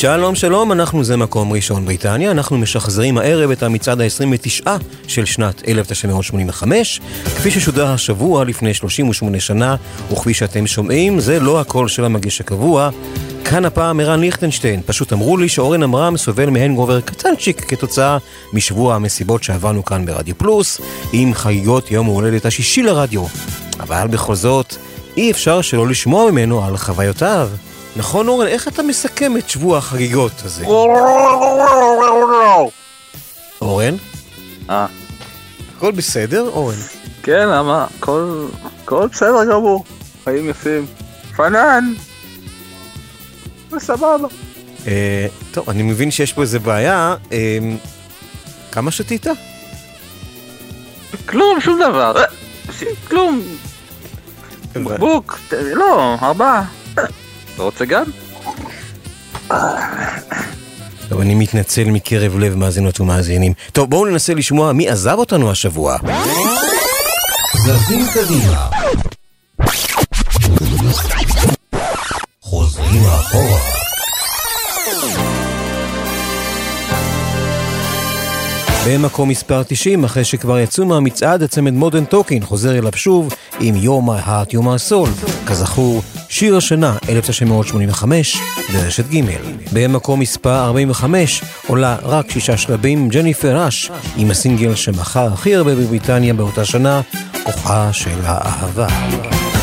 שלום שלום, אנחנו זה מקום ראשון בריטניה, אנחנו משחזרים הערב את המצעד ה-29 של שנת 1985, כפי ששודר השבוע לפני 38 שנה, וכפי שאתם שומעים, זה לא הקול של המגיש הקבוע. כאן הפעם ערן ליכטנשטיין, פשוט אמרו לי שאורן עמרם סובל מהנגובר קטנצ'יק כתוצאה משבוע המסיבות שעברנו כאן ברדיו פלוס, עם חגיגות יום ההולדת השישי לרדיו. אבל בכל זאת, אי אפשר שלא לשמוע ממנו על חוויותיו. נכון אורן, איך אתה מסכם את שבוע החגיגות הזה? אורן? אה. הכל בסדר, אורן? כן, למה? הכל הכל בסדר גמור. חיים יפים. פנן! וסבבה. אה, טוב, אני מבין שיש פה איזה בעיה. אה, כמה שתית? כלום, שום דבר. אה, כלום. בקבוק, לא, ארבעה. אתה רוצה גם? טוב, אני מתנצל מקרב לב מאזינות ומאזינים. טוב, בואו ננסה לשמוע מי עזב אותנו השבוע. זזים קדימה. חוזרים אחורה. במקום מספר 90, אחרי שכבר יצאו מהמצעד, הצמד מודרן טוקינג חוזר אליו שוב עם You're My Heart, You're. כזכור, שיר השנה, 1985, ברשת ג'. במקום מספר 45 עולה רק שישה שלבים ג'ניפר ראש עם הסינגל שמכר הכי הרבה בבריטניה באותה שנה, כוחה של האהבה.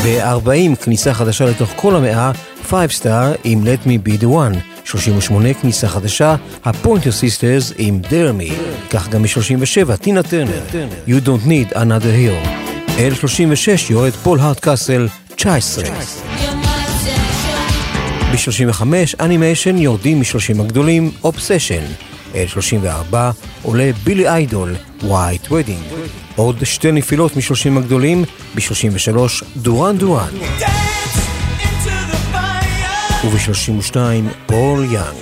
ב-40 כניסה חדשה לתוך כל המאה, Five Star עם Let Me Be The One. 38 כניסה חדשה, הפוינטר סיסטרס עם Me. כך גם מ-37, טינה טרנר, We Don't Need Another Hero. אל 36 יורד פול הארטקאסל, 19. ב-35 אנימושן יורדים מ-30 הגדולים, Obsession. אל 34 עולה בילי איידול, White Wedding. עוד שתי נפילות מ-30 הגדולים, ב-33 דורן דורן. וב-32 פול יאנג.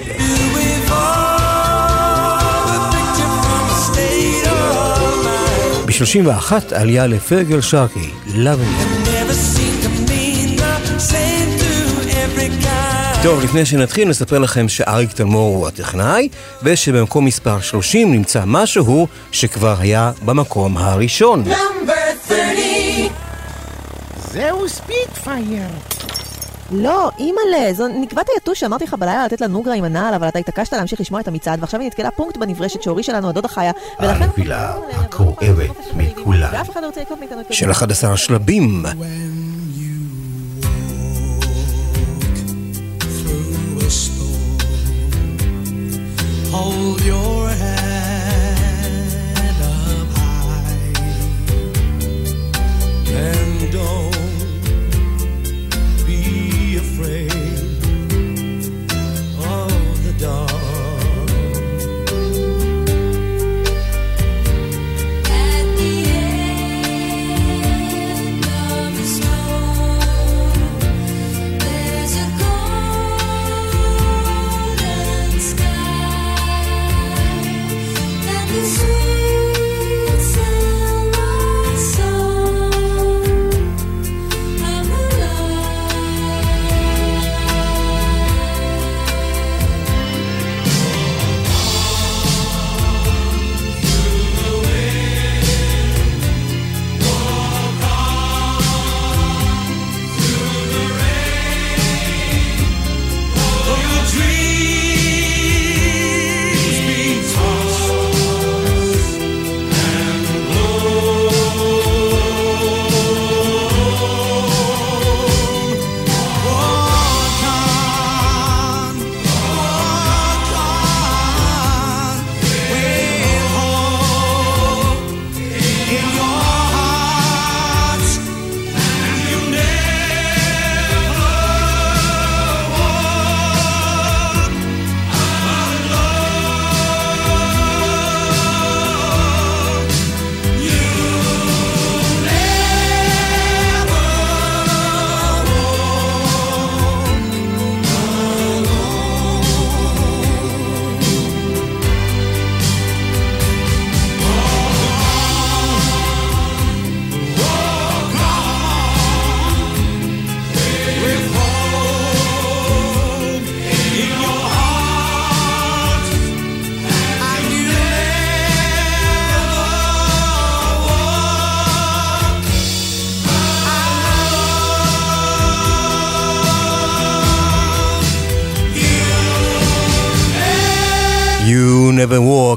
ב-31 עלייה לפרגל שרקי, Loving טוב, לפני שנתחיל נספר לכם שאריק תלמור הוא הטכנאי, ושבמקום מספר 30 נמצא משהו שכבר היה במקום הראשון. זהו ספיטפייר. לא, אימא'לה, זו נקבת היתוש שאמרתי לך בלילה לתת לה נוגרה עם הנעל, אבל אתה התעקשת להמשיך לשמוע את המצעד, ועכשיו היא נתקלה פונקט בנברשת שהורי שלנו, הדודה חיה, ולכן... הנפילה הכואבת מכולן. את של 11 שלבים. Hold your head up high and don't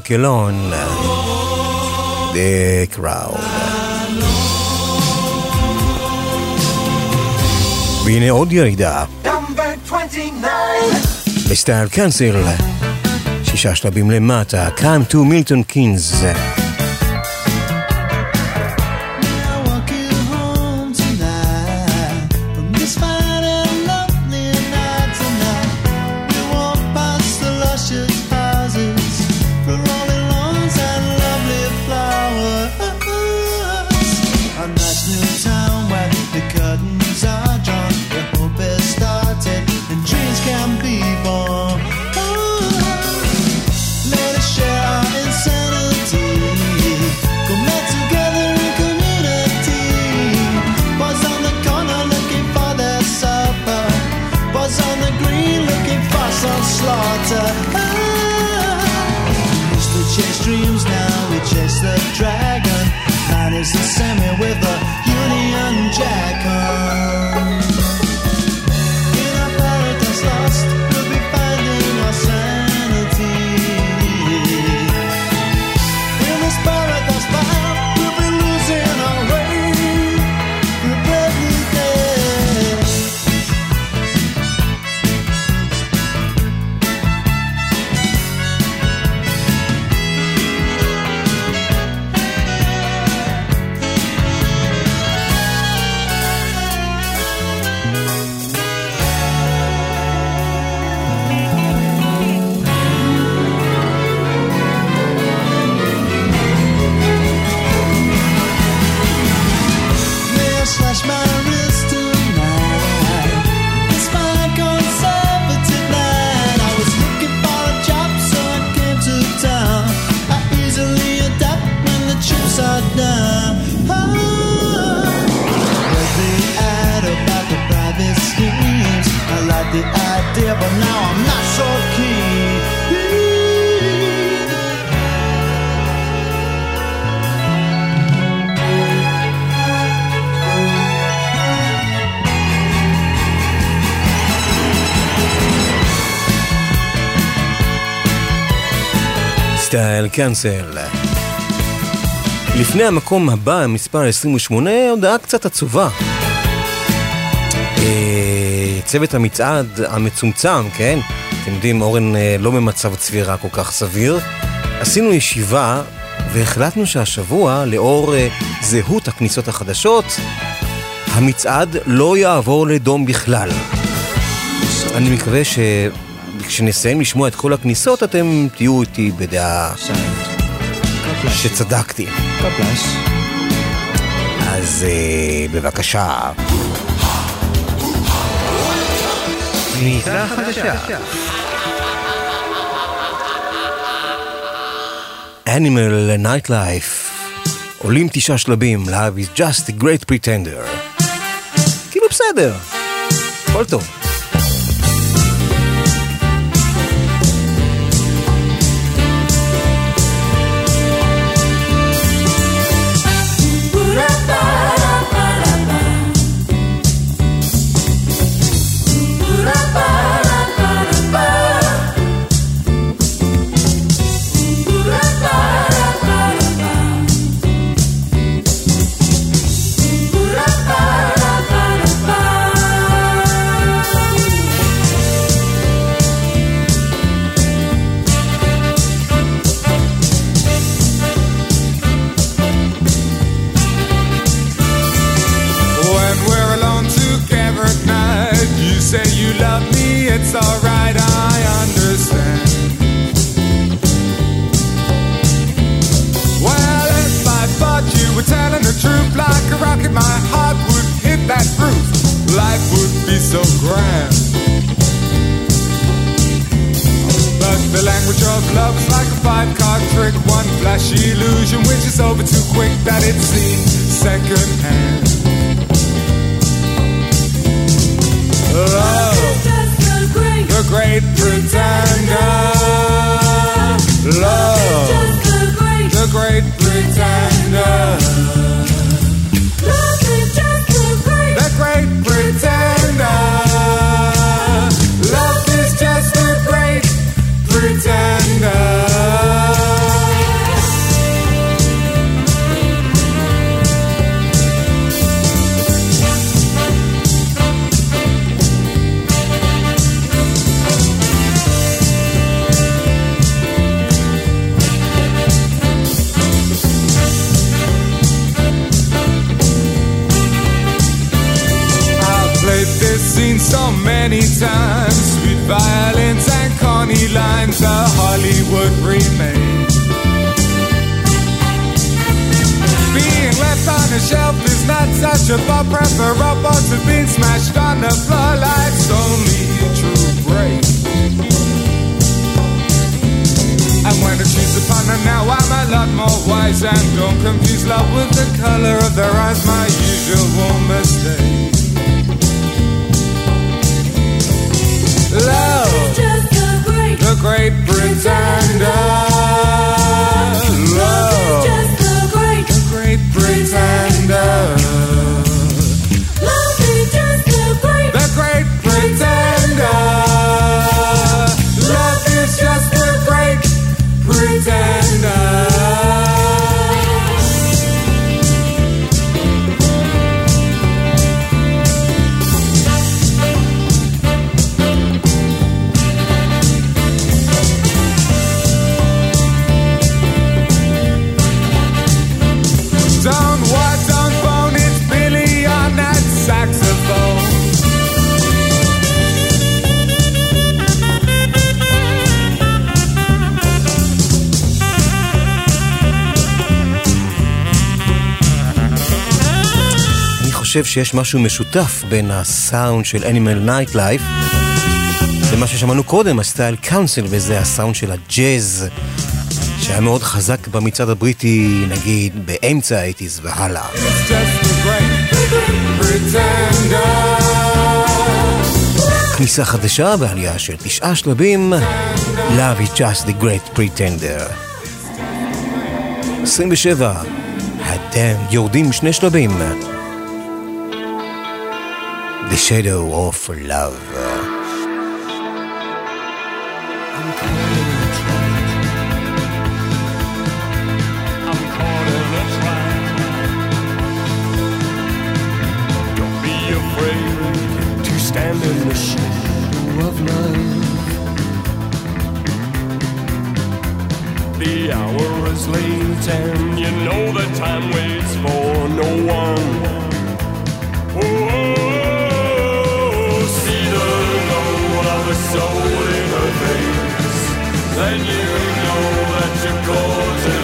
מאשקלון, The Crowd. והנה עוד ירידה. בסטייל קאנסל, שישה שלבים למטה, Come to מילטון קינס. סטייל קאנסל. לפני המקום הבא, מספר 28, הודעה קצת עצובה. אה, צוות המצעד המצומצם, כן? אתם יודעים, אורן אה, לא במצב צבירה כל כך סביר. עשינו ישיבה והחלטנו שהשבוע, לאור אה, זהות הכניסות החדשות, המצעד לא יעבור לדום בכלל. אני מקווה ש... כשנסיים לשמוע את כל הכניסות, אתם תהיו איתי בדעה שצדקתי. אז אה, בבקשה. אנימל לנייט לייף עולים תשעה שלבים ל-Love is just a great pretender. כאילו בסדר, הכל טוב. eyes and don't confuse love with the color of their eyes. My usual warm mistake. Love, the great pretender. חושב שיש משהו משותף בין הסאונד של Animal Nightlife למה ששמענו קודם, הסטייל קאונסל, וזה הסאונד של הג'אז, שהיה מאוד חזק במצעד הבריטי, נגיד, באמצע האייטיז והלאה. כניסה חדשה בעלייה של תשעה שלבים, Love is just the great pretender. 27, אתם יורדים שני שלבים. shadow of love. Don't be afraid to stand in the shadow of love. The hour is late, and you know the time waits for no one. Oh, then you know that you're golden.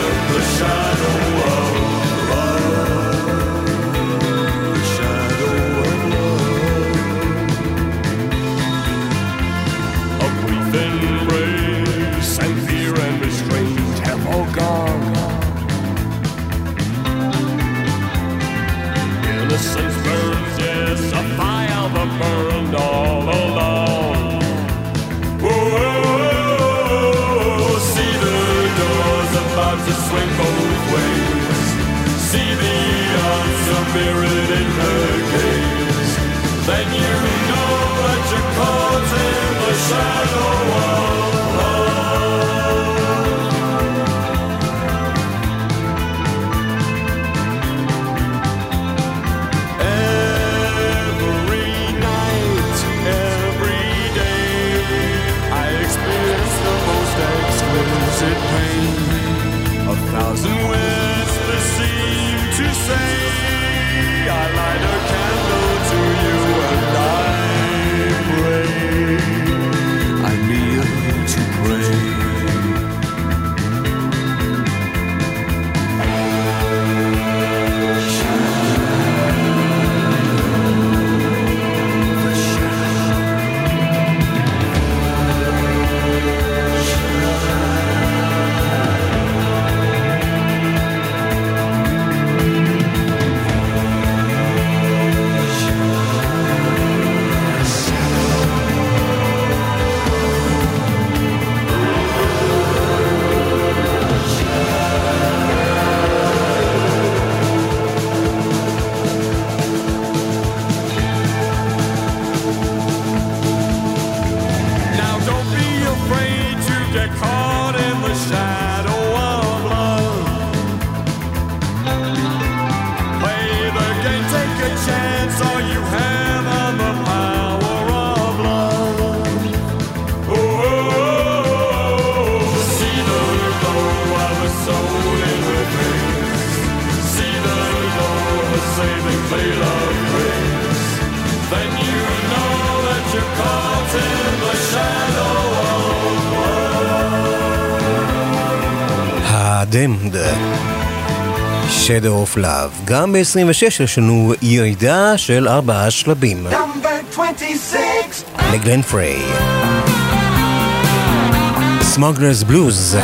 rainbow Shadow of Love. גם ב-26 יש לנו ירידה של ארבעה שלבים. לגלן פריי. סמוגלרס בלוז.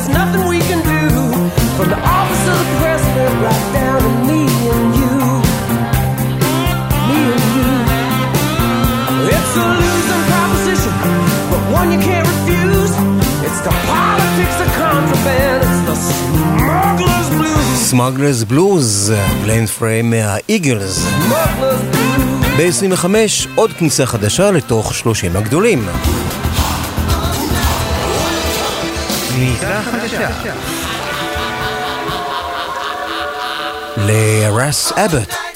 there's nothing we can do. From the office of the president right down to me and you. Me and you. It's a losing proposition, but one you can't refuse. It's the politics of contraband, it's the smuggler's blues. Smuggler's blues, בליין פריים מהאיגלס. ב-25 עוד כניסה חדשה לתוך 30 הגדולים. גניזה חדשה לרס אבוט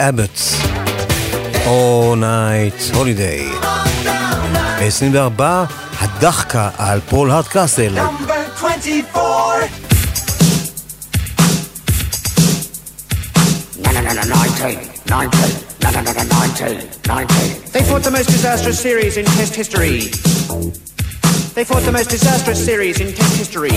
אבוטס. All Night Holiday. ב-24, הדחקה על פול הארדקאסל. Number 24. No, no, no, no, 19, 19, no, no, no, no, 19, 19. They fought the most disastrous series in Test history. They fought the most disastrous series in Test history.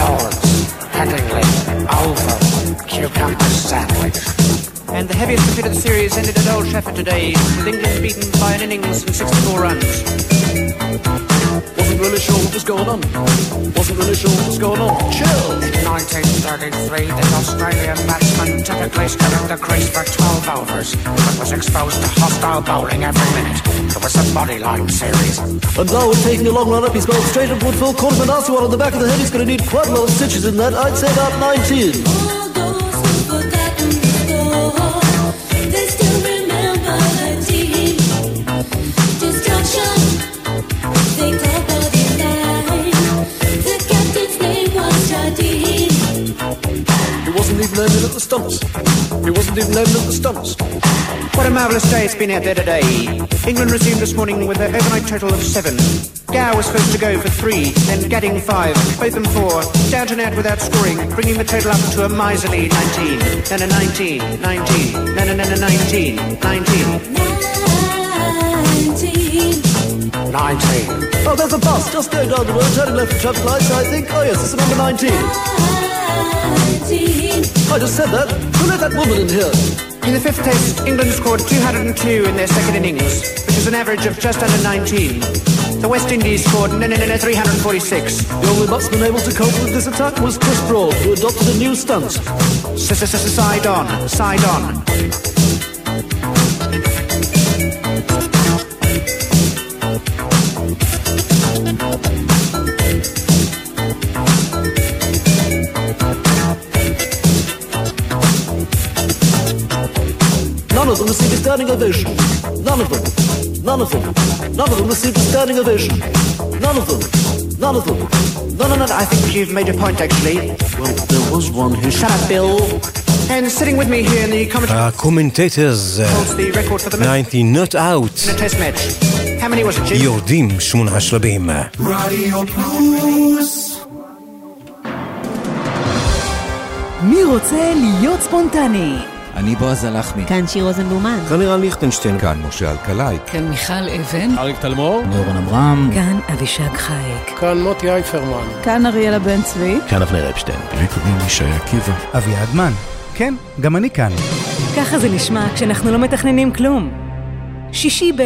Lords, Headingley, Oval, Cucumber Sandwich. And the heaviest defeat of the series ended at Old Trafford today, with England beaten by an innings and 64 runs. Wasn't really sure what was going on. Wasn't really sure what was going on. Chill. In 1933, the Australian batsman typically stood in the crease for 12 overs, but was exposed to hostile bowling every minute. It was a bodyline series. And now we're taking a long run up. He's bowled straight at Woodfield. Caught him a nasty one on the back of the head. He's going to need quite a lot of stitches in that. I'd say about 19. Wasn't even aiming at the stumps. He wasn't even aiming at the stumps. What a marvellous day it's been out there today. England resumed this morning with an overnight total of seven. Gow was first to go for three, then Gadding five, Botham four, Downton out without scoring, bringing the total up to a miserly 19. No, no, 19, 19, no, no, no, no, 19, 19. 19. Oh, there's a bus just going down the road, turning left at traffic lights, I think. Oh, yes, it's number 19. I just said that. Who let that woman in here? In the fifth test, England scored 202 in their second innings, which is an average of just under 19. The West Indies scored no, no, no, no, 346. The only batsman able to cope with this attack was Chris Broad, who adopted a new stunt. Side on, side on. standing ovation. None of them. None of them. None of them received a standing ovation. None of them. None of them. No, no, no, I think you've made a point, actually. Well, there was one who Shut up, Bill. And sitting with me here in the commentary הקומנטטורס, holds the record for the most 90 not out, in a test match. How many was it, Jim? יורדים שמונה שלבים. רדיו פלוס. מי רוצה להיות ספונטני? אני בועז הלחמי. כאן שיר רוזנבלומן. כאן לירן ליכטנשטיין. כאן משה אלקלעי. כאן מיכל אבן. אריק תלמור. נורן אברהם. כאן אבישג חייק. כאן מוטי אייפרמן. כאן אריאלה בן צבי. כאן אבנר אפשטיין. לי קוראים ישי עקיבא. אביעד מן. כן, גם אני כאן. ככה זה נשמע כשאנחנו לא מתכננים כלום. שישי ב...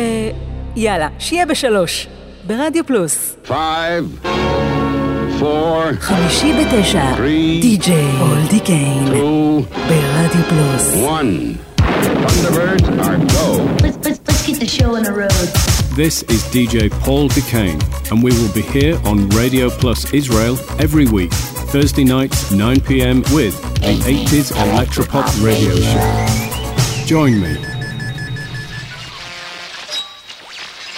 יאללה, שיהיה בשלוש. ברדיו פלוס. Five, four, חמישי בתשע. three, די.ג'יי אולדי קיין. two, ברדיו פלוס. one. Thunderbirds are go. Let's, let's, let's get the show on the road. This is DJ Paul Duquesne, and we will be here on Radio Plus Israel every week, Thursday nights, 9 pm, with the 80s Electropop Radio Show. Join me.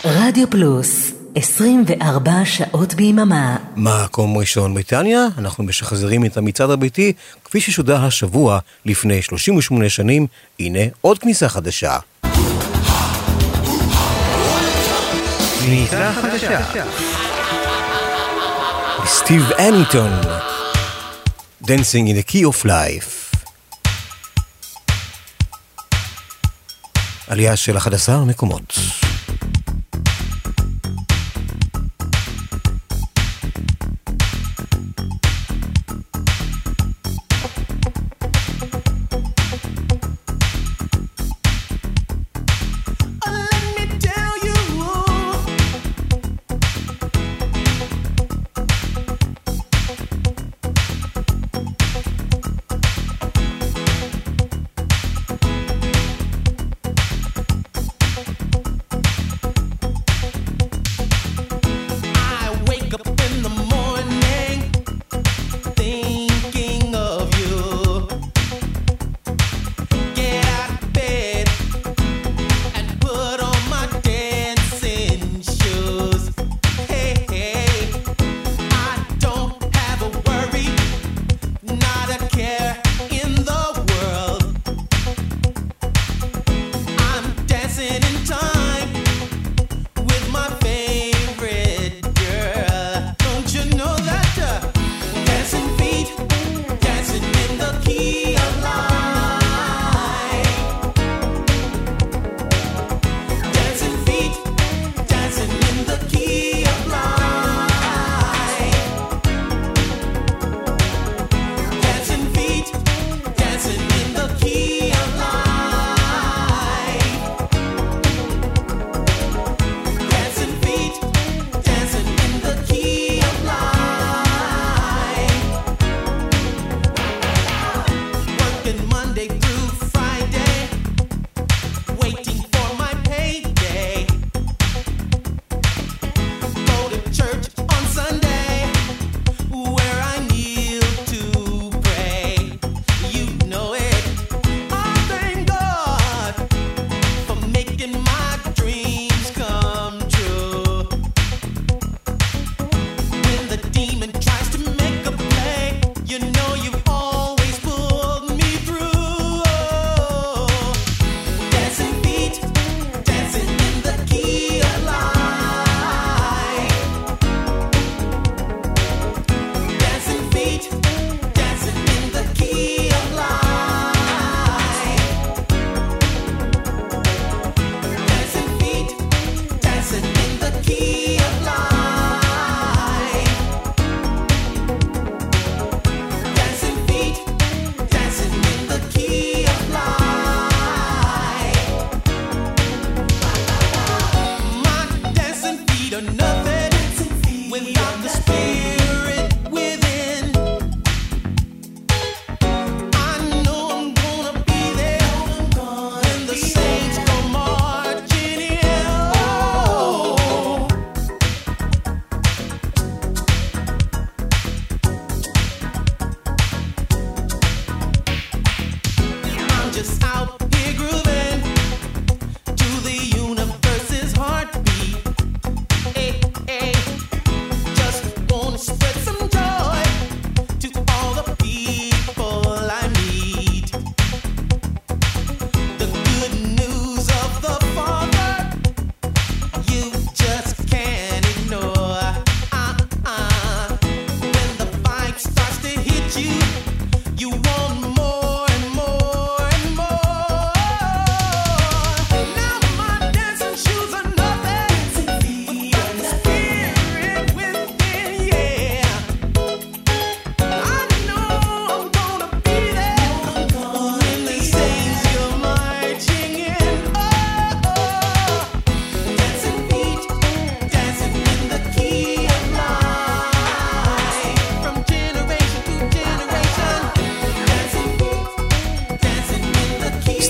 רדיו פלוס, 24 שעות ביממה. מקום ראשון בריטניה, אנחנו משחזרים את המצעד הביתי כפי ששודר השבוע לפני 38 שנים, הנה עוד כניסה חדשה. כניסה חדשה. סטיב אניטון, Dancing in the Key of Life. עלייה של 11 מקומות.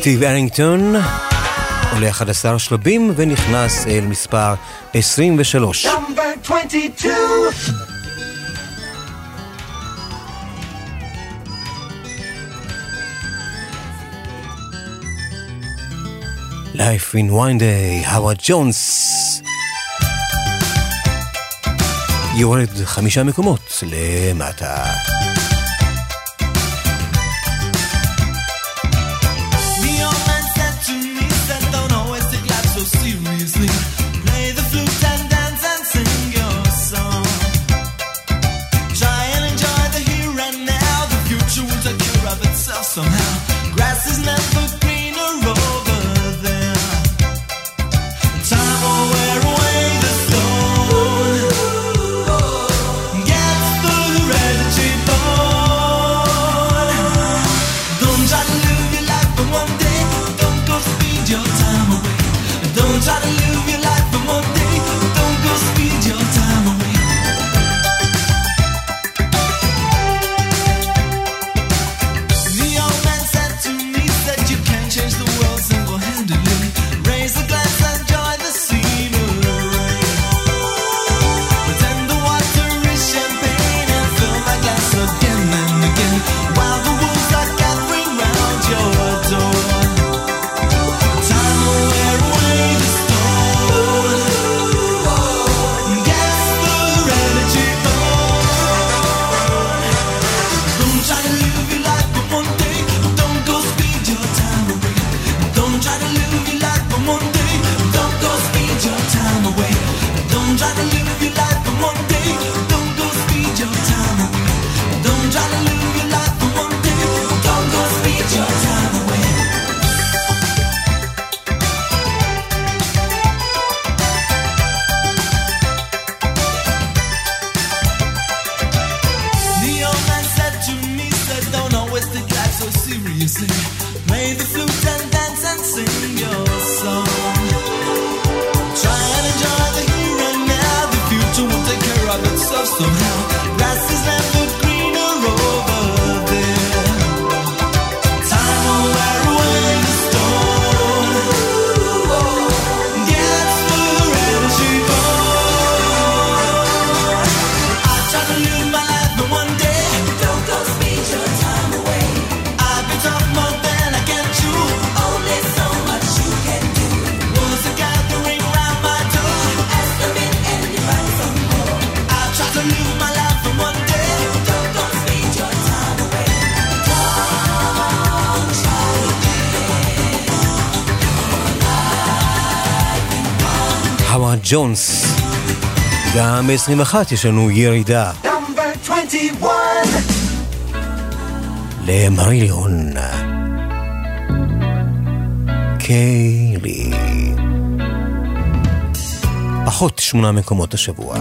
סטיב ארינגטון עולה 11 שלבים ונכנס אל מספר 23. Life in one day, Howard Jones. יורד חמישה מקומות למטה. ג'ונס. גם ב-21 יש לנו ירידה. למריליון. קיילי. פחות שמונה מקומות השבוע.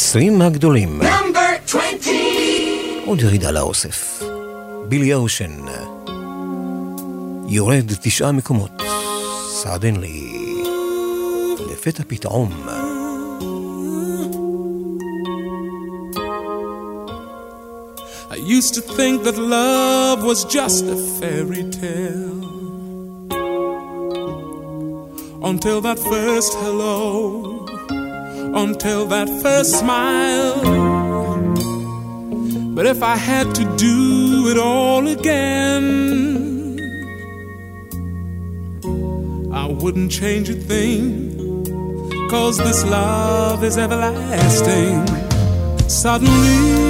ה-20 הגדולים. עוד ירידה לאוסף. בילי אושן. יורד תשעה מקומות. סעדנלי. לפתע פתאום. I used to think that love was just a fairy tale. Until that first hello until that first smile. But if I had to do it all again, I wouldn't change a thing. Cause this love is everlasting. Suddenly,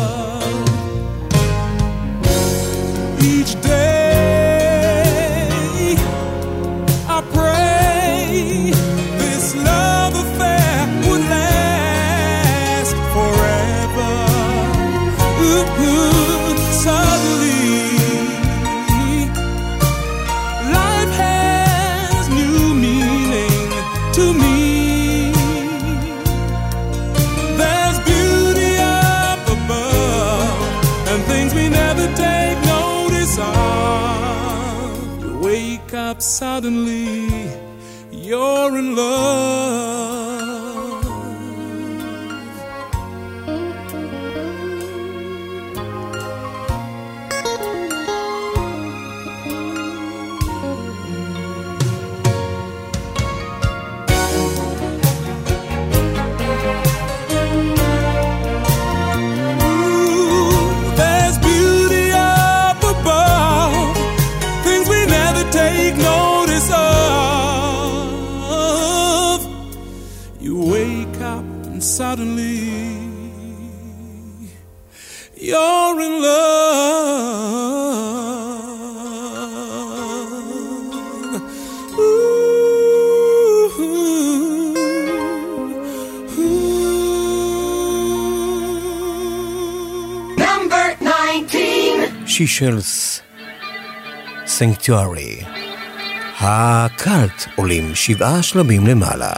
שישלס, סנקטוארי. הקאלט עולים שבעה שלבים למעלה.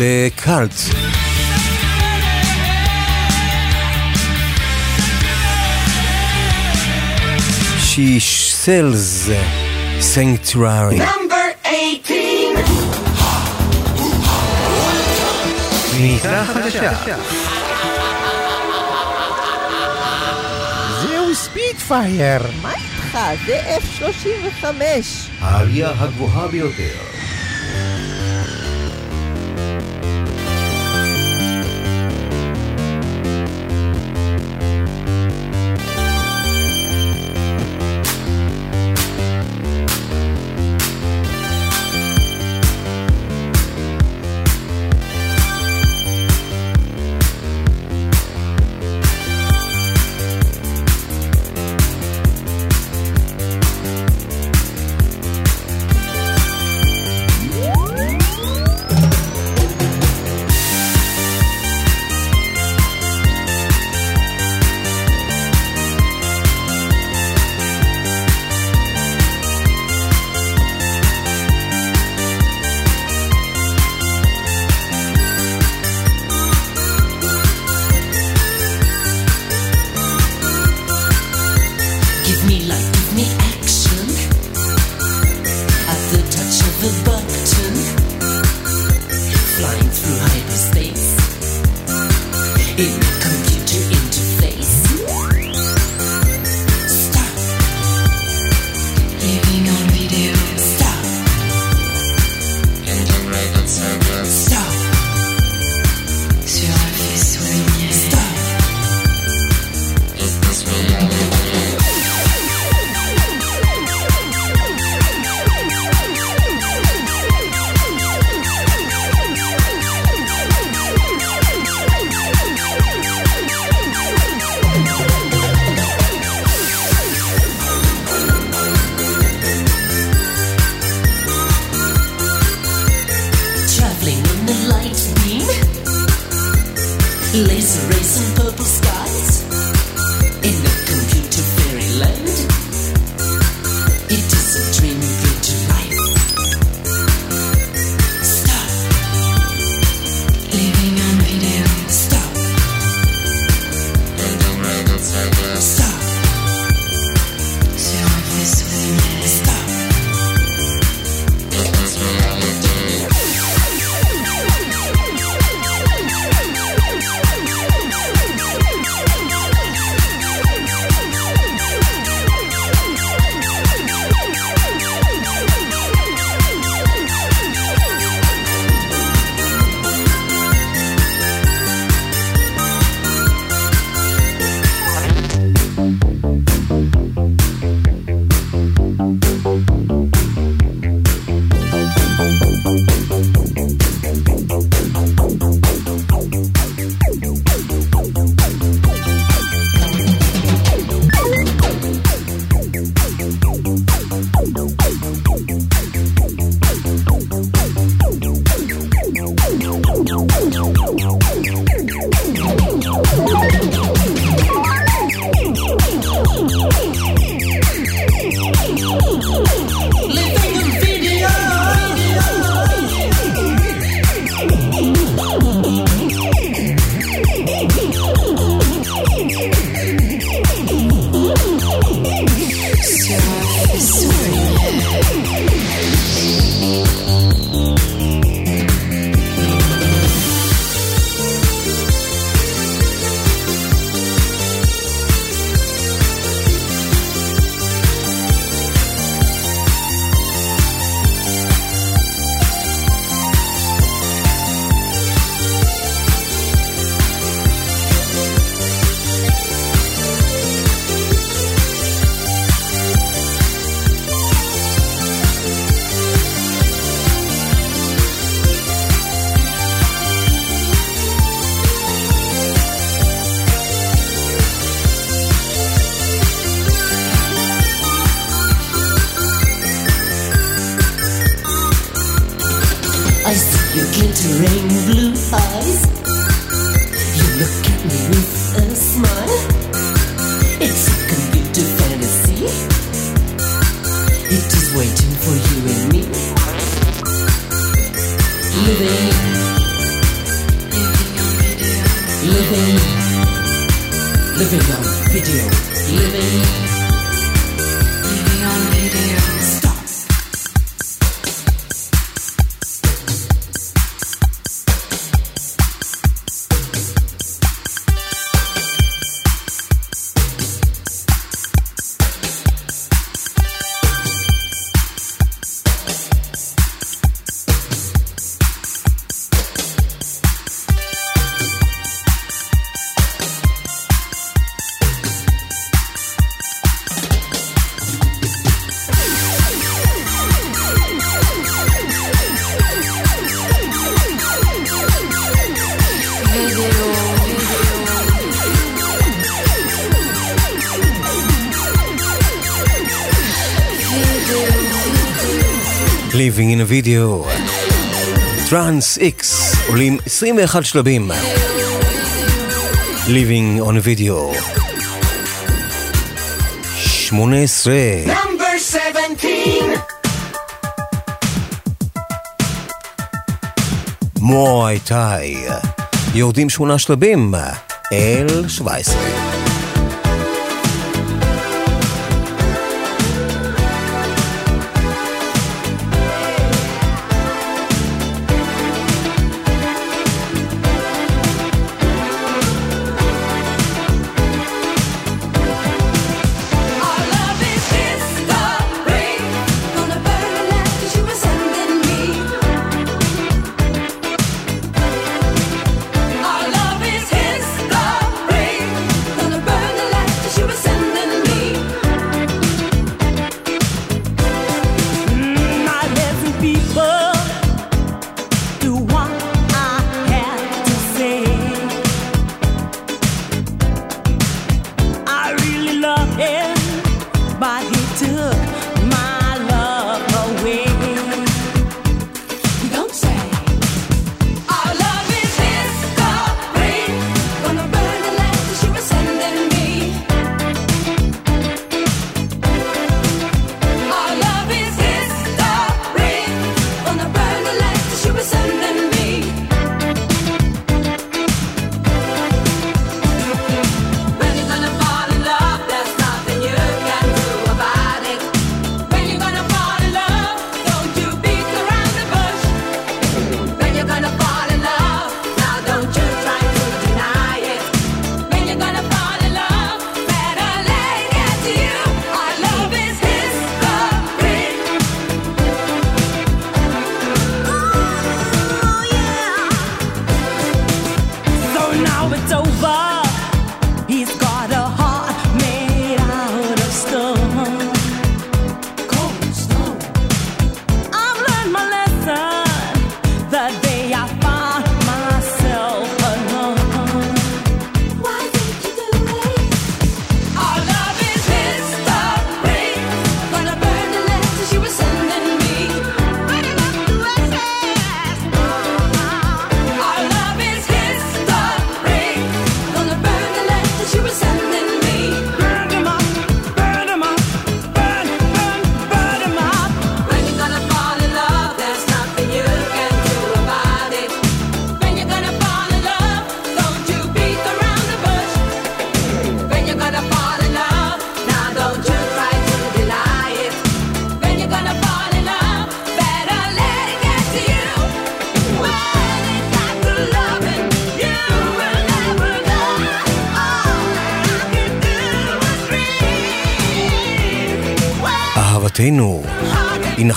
בקארט. שיש סלז sanctuary. נאמבר 18! זהו ספיטפייר. מה איתך? זה F-35. העלייה הגבוהה ביותר. הווידאו. טראנס איקס עולים 21 שלבים. Living on video. 18. Number 17. מוי טאי. יורדים שמונה שלבים אל 17.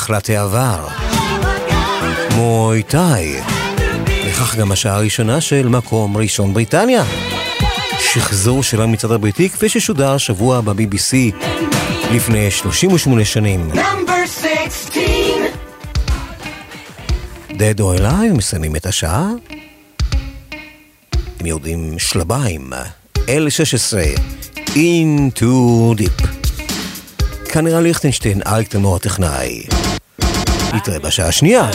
נחלת העבר. מויטאי. וכך גם השעה הראשונה של מקום ראשון בריטניה. שחזור של המצעד הבריטי כפי ששודר שבוע ב-BBC לפני 38 שנים. Dead or Alive מסיימים את השעה. הם יורדים שלביים, L16, Into Deep. כנראה ליכטנשטיין, אריק הטכנאי. נתראה בשעה השנייה.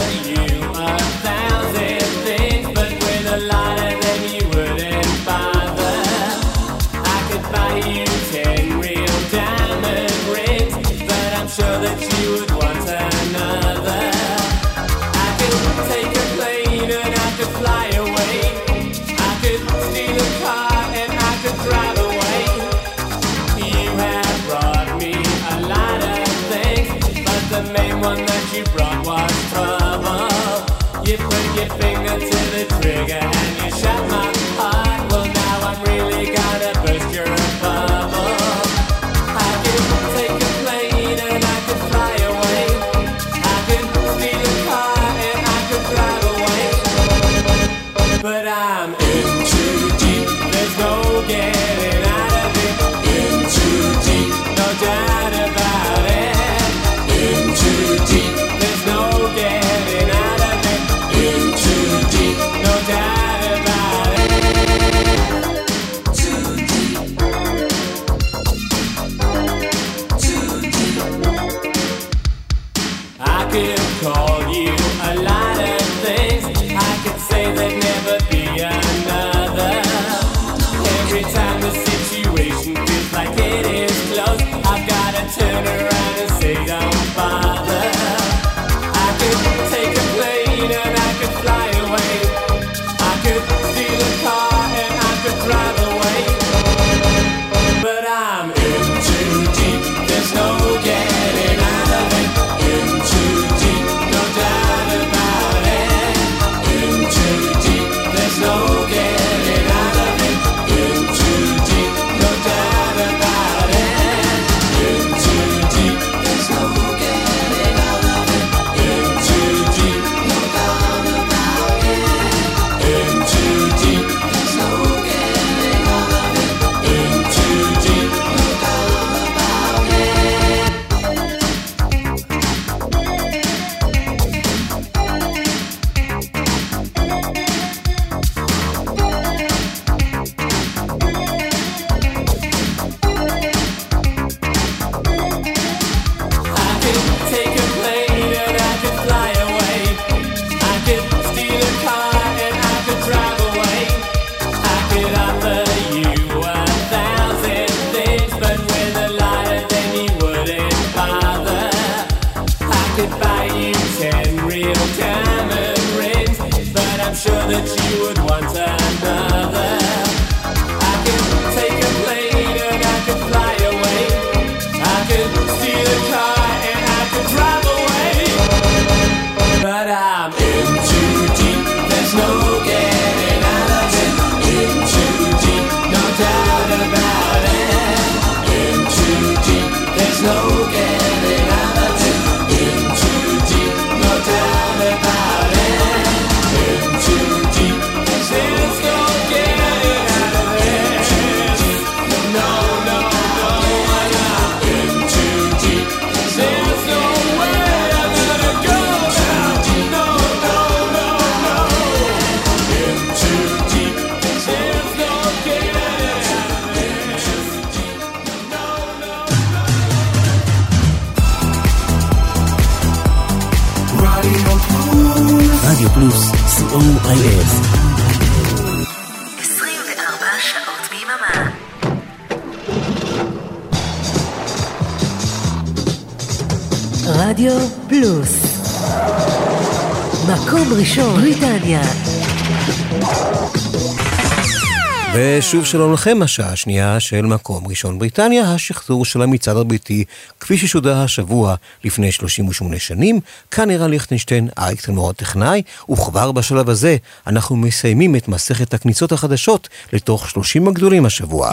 שוב שלום לכם, השעה השנייה של מקום ראשון בריטניה, השחזור של המצעד הבריטי, כפי ששודר השבוע לפני 38 שנים. כאן נראה ליכטנשטיין, אייקטון מאוד טכנאי, וכבר בשלב הזה אנחנו מסיימים את מסכת הכניסות החדשות לתוך 30 הגדולים השבוע.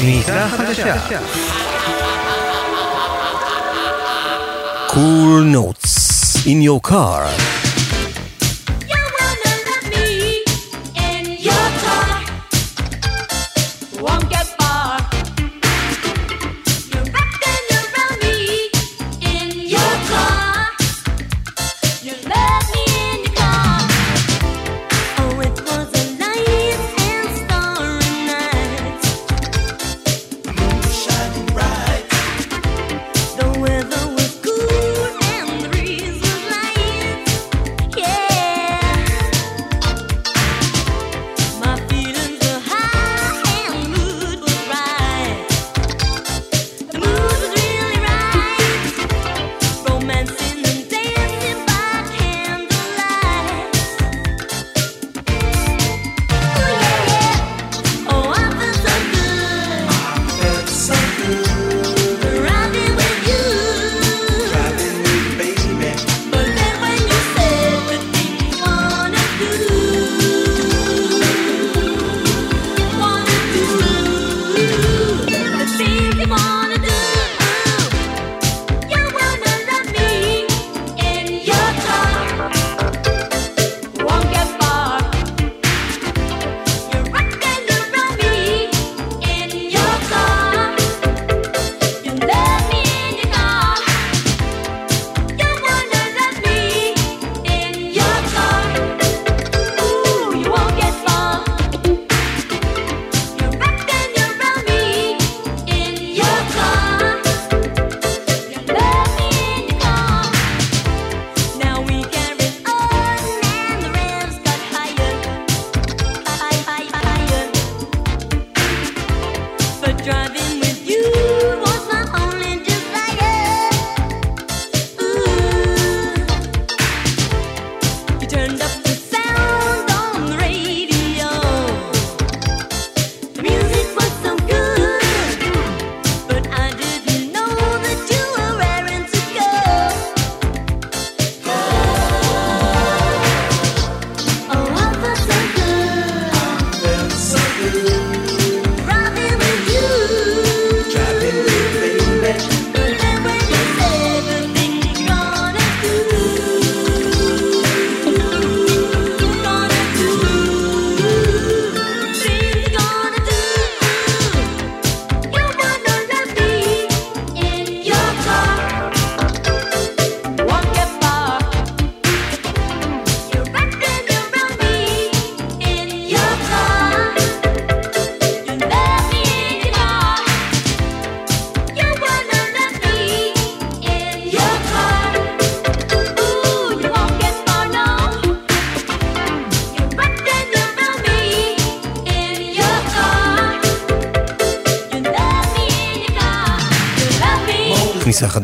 כניסה חדשה. Cool notes in your car.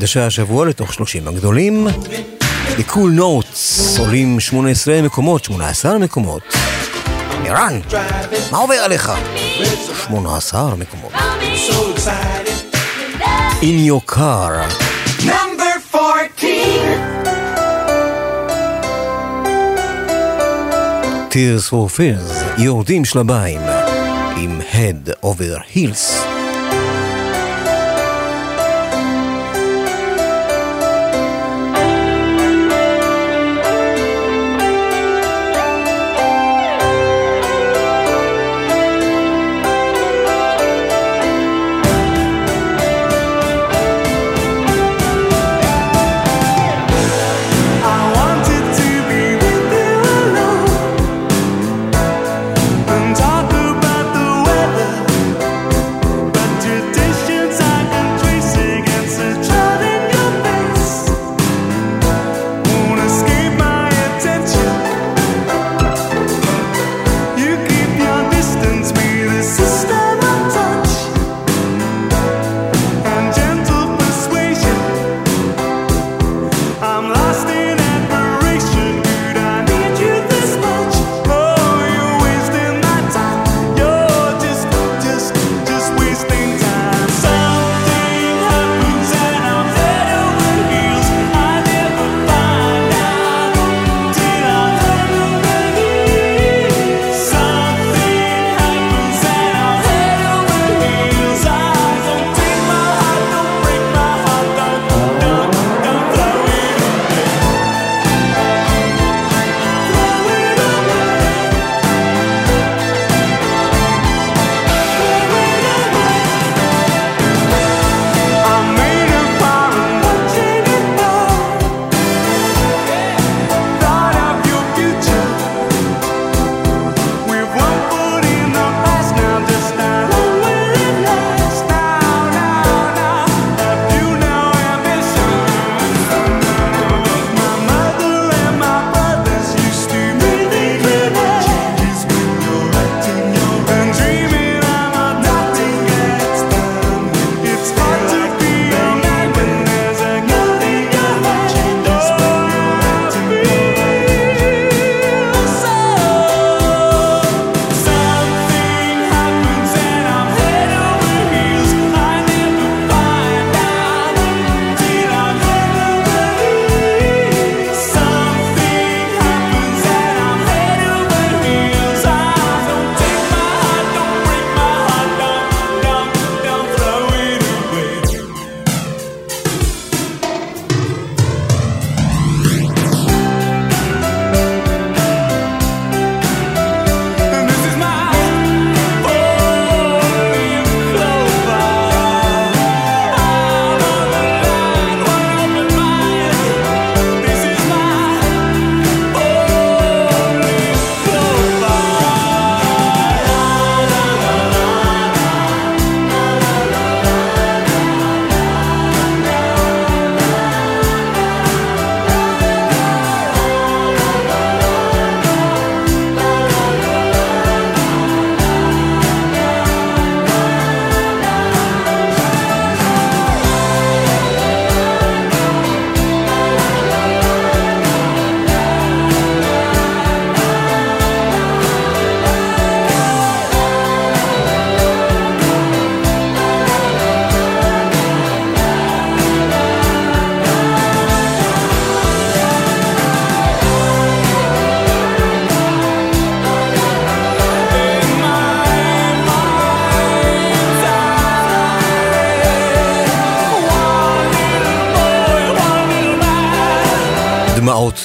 חדשה השבוע לתוך 30 הגדולים. בקול נוטס עולים 18 מקומות, 18 מקומות. ערן, מה עובר עליך? 18 מקומות. In your car. Number 14. Tears for Fears, יורדים שלביים עם Head Over Heels.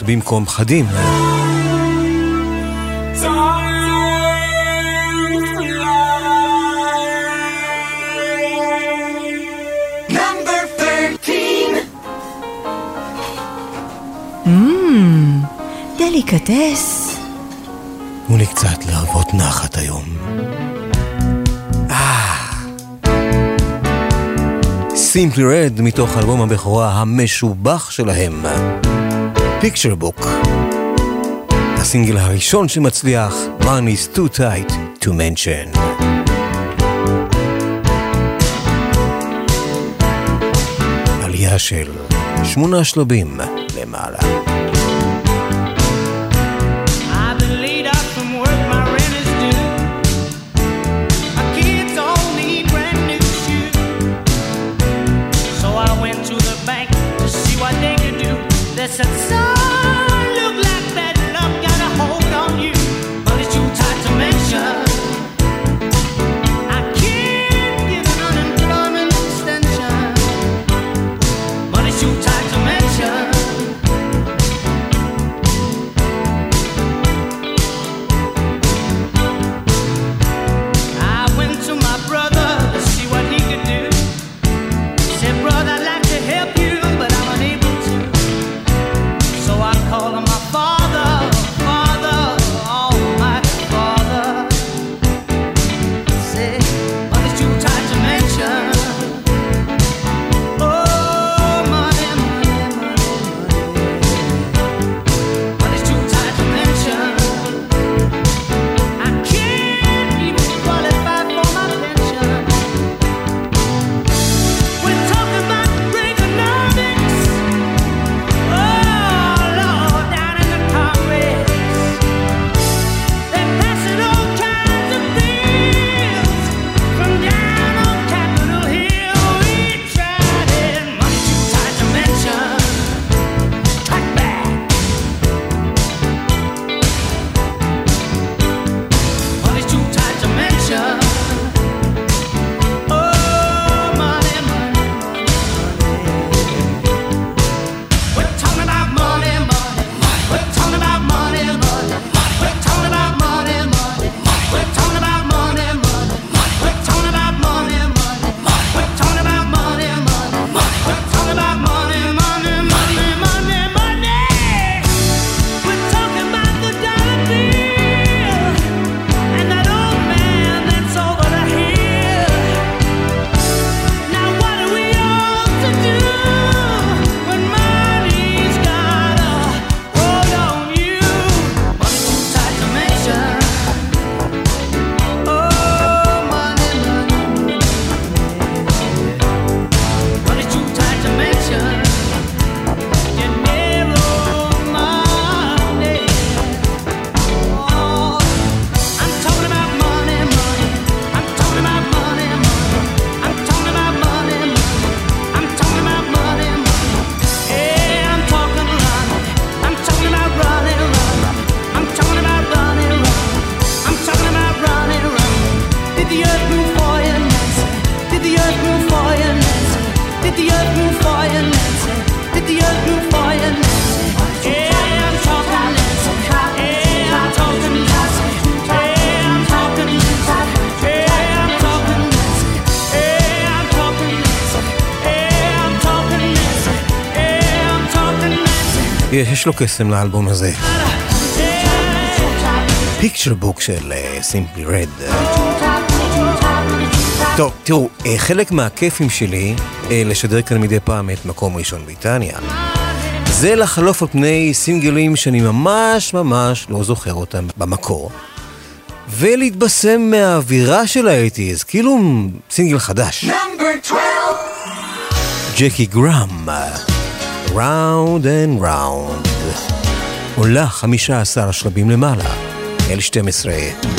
במקום חדים. דליקטס. Hmm, תנו לי קצת להרוות נחת היום. אה. סימפלי רד מתוך אלבום הבכורה המשובח שלהם. פיקצ'ר בוק. הסינגל הראשון שמצליח, one is too tight to mention. עלייה של שמונה שלבים למעלה. יש לו קסם לאלבום הזה. פיקצ'ר בוק של סימפלי uh, רד. טוב, תראו, אה, חלק מהכיפים שלי אה, לשדר כאן מדי פעם את מקום ראשון בריטניה. זה לחלוף על פני סינגלים שאני ממש ממש לא זוכר אותם במקור. ולהתבשם מהאווירה של האייטיז, כאילו סינגל חדש. ג'קי גראם, Round and Round. עולה 15 שלבים למעלה, L12.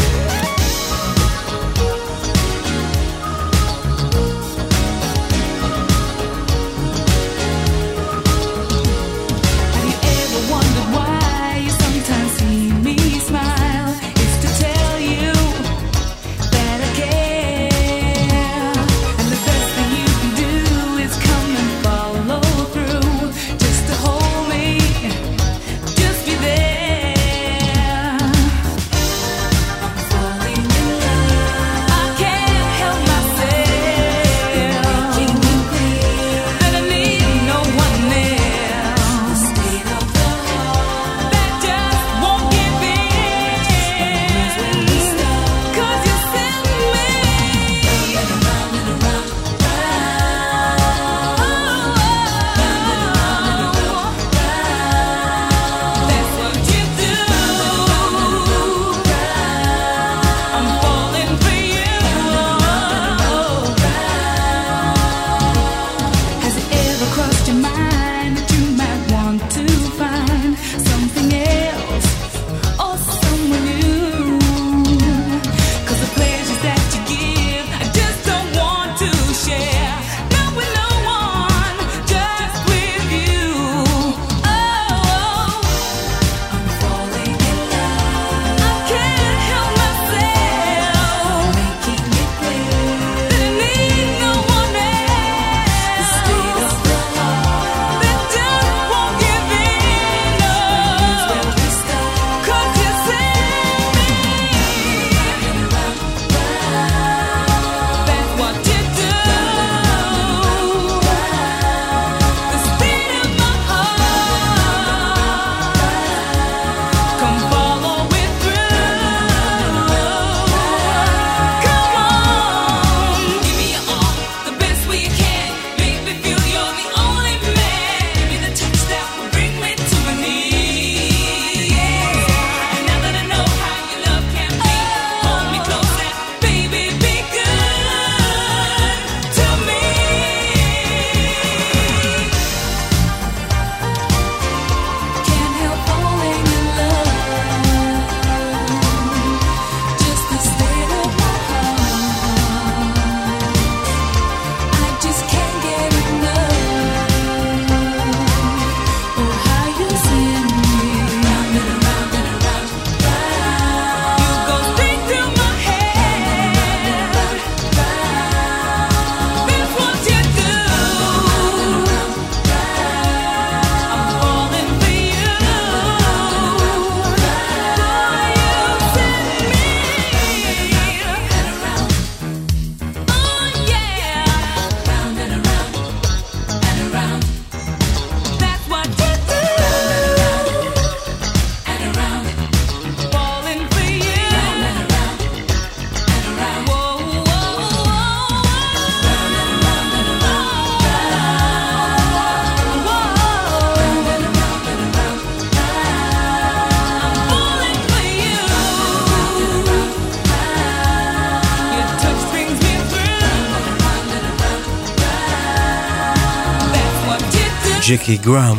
ג'קי גראם.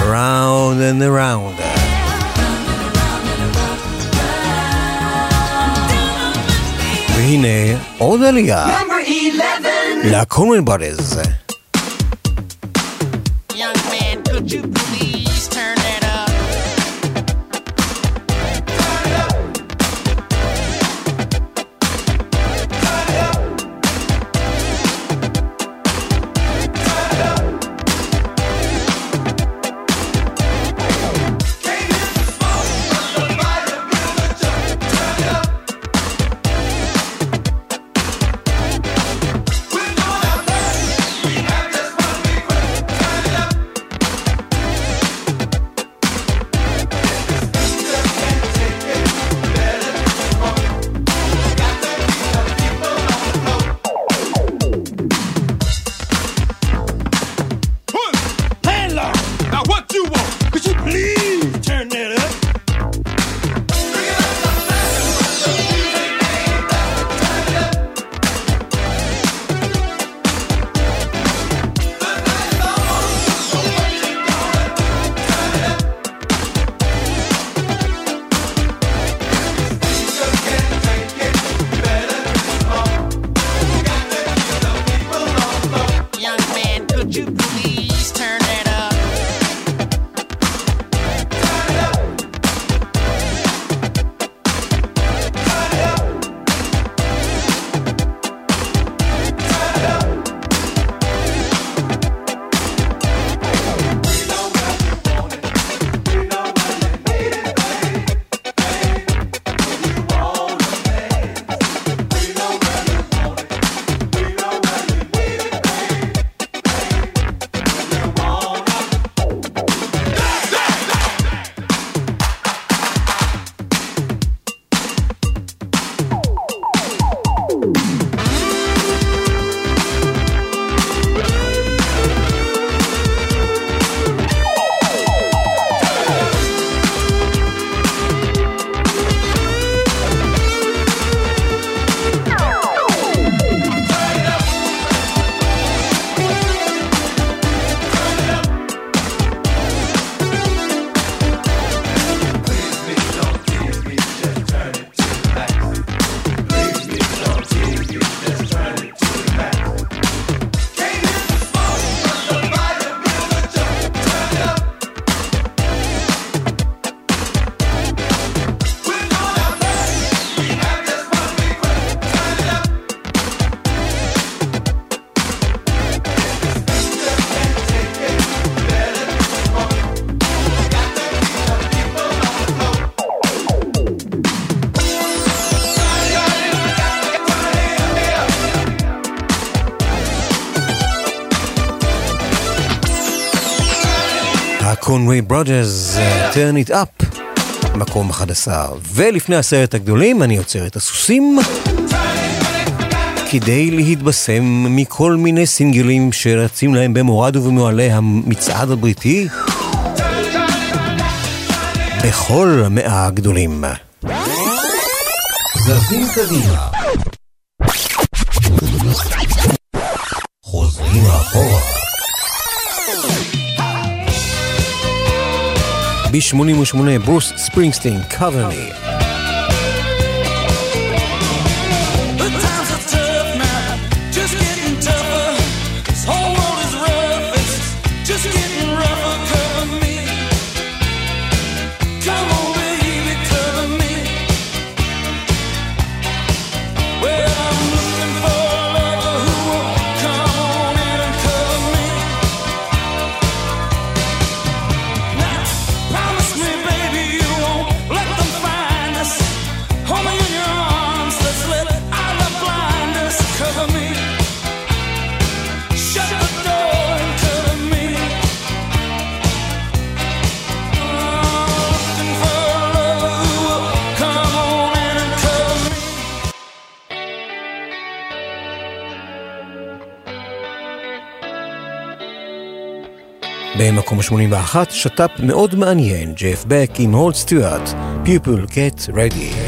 Round and around. והנה עוד עלייה לקומן ברז. הקונווי ברודרס, turn it up, מקום 11. ולפני הסרט הגדולים אני עוצר את הסוסים כדי להתבשם מכל מיני סינגלים שרצים להם במורד ובמועלי המצעד הבריטי בכל המאה הגדולים. זזים קדימה. ב-88 ברוס ספרינגסטין, cover במקום 81, שת"פ מאוד מעניין, ג'ף בק עם הולד סטיוארט, People Get Ready.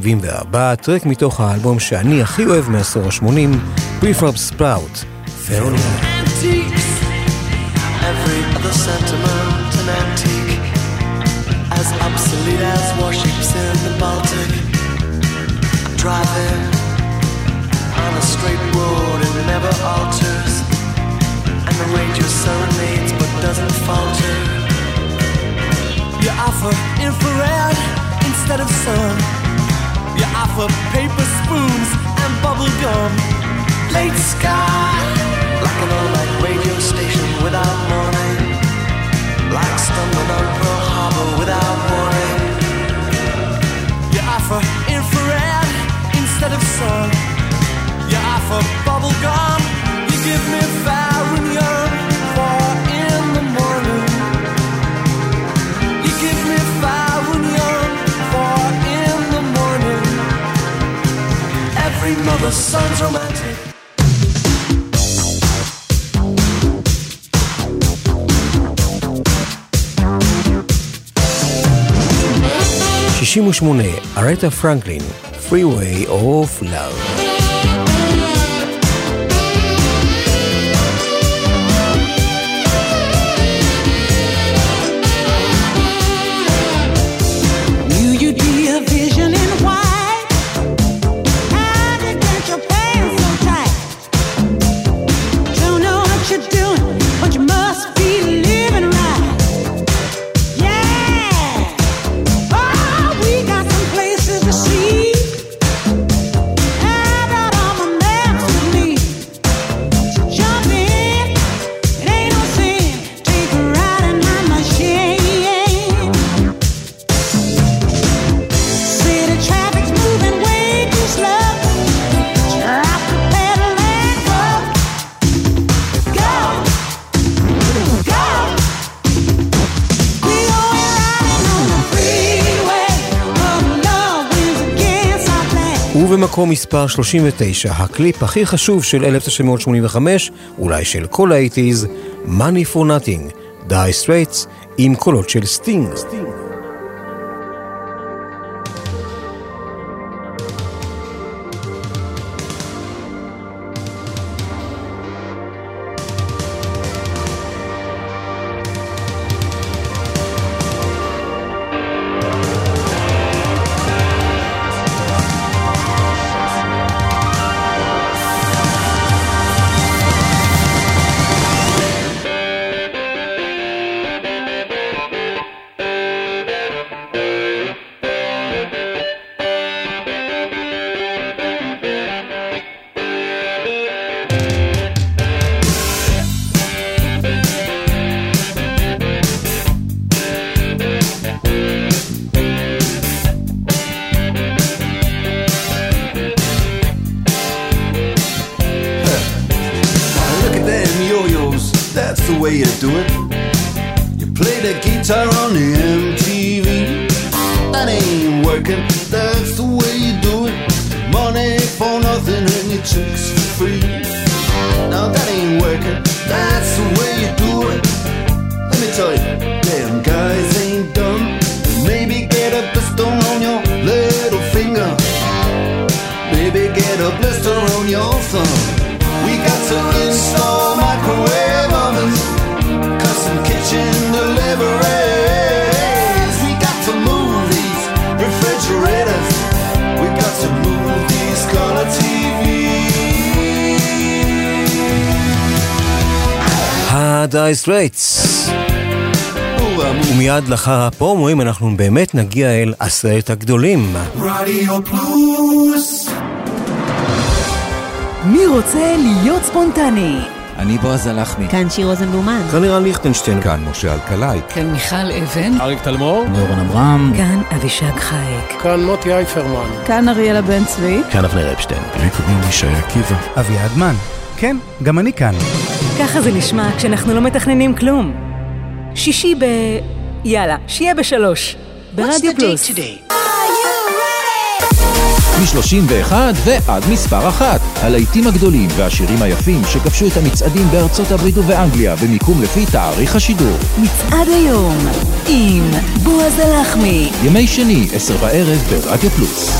ב-74, טרק מתוך האלבום שאני הכי אוהב מעשור ה-80, Prefab Sprout, פאוניאן. antiques. Every other sentiment an antique, as obsolete as warships in the Baltic. I'm driving on a straight road, it never alters, and the ranger serenades but doesn't falter. You offer infrared instead of sun. Paper spoons and bubble gum. Late sky, like an all-night radio station without warning. Like stumbling on Pearl Harbor without warning. You offer infrared instead of sun. You offer bubble gum. You give me fire Every mother's son's romantic. 68, ארטה פרנקלין, Freeway of Love. plan. ובמקום מספר 39, הקליפ הכי חשוב של 1985, אולי של כל האייטיז, Money for Nothing, Dire Straits, עם קולות של סטינג. Look Straits. ומיד לאחר הפרומואים אנחנו באמת נגיע אל עשרת הגדולים. רדיו פלוס. מי רוצה להיות ספונטני? אני בועז הלחמי. כאן שיר רוזנבלומן. כאן לירן ליכטנשטיין. כאן משה אלקלעי. כאן מיכל אבן. אריק תלמור. נורן אברהם. כאן אבישג חייק. כאן מוטי אייפרמן. כאן אריאלה בן צבי. כאן אבנר אפשטיין. לי קוראים ישי עקיבא. אביעד מן. כן, גם אני כאן. ככה זה נשמע כשאנחנו לא מתכננים כלום. שישי ב... יאללה, שיהיה בשלוש. ברדיו פלוס. מ-31 ועד מספר אחת. הלהיטים הגדולים והשירים היפים שכבשו את המצעדים בארצות הברית ובאנגליה במיקום לפי תאריך השידור. מצעד היום עם בועז הלחמי. ימי שני, עשר בערב ברדיו פלוס.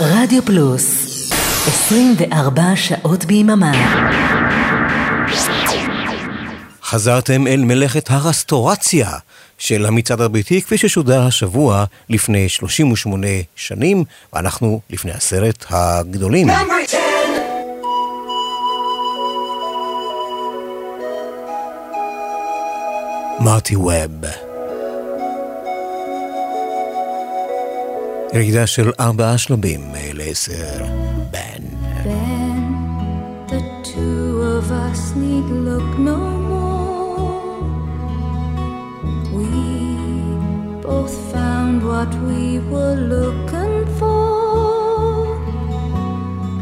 רדיו פלוס 24 שעות ביממה. חזרתם אל מלאכת הרסטורציה של המצעד הבריטי, כפי ששודר השבוע לפני 38 שנים, ואנחנו לפני הסרט הגדולים. מרטי ווב. ירידה של ארבעה שלבים לעשר. בן. The two of us need look no more. Both found what we were looking for.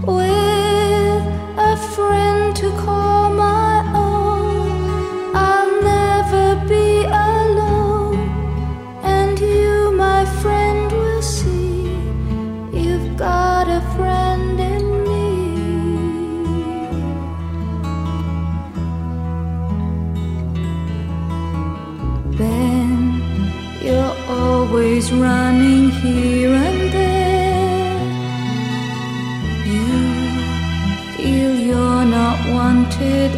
With a friend to call always running here and there. You feel you're not wanted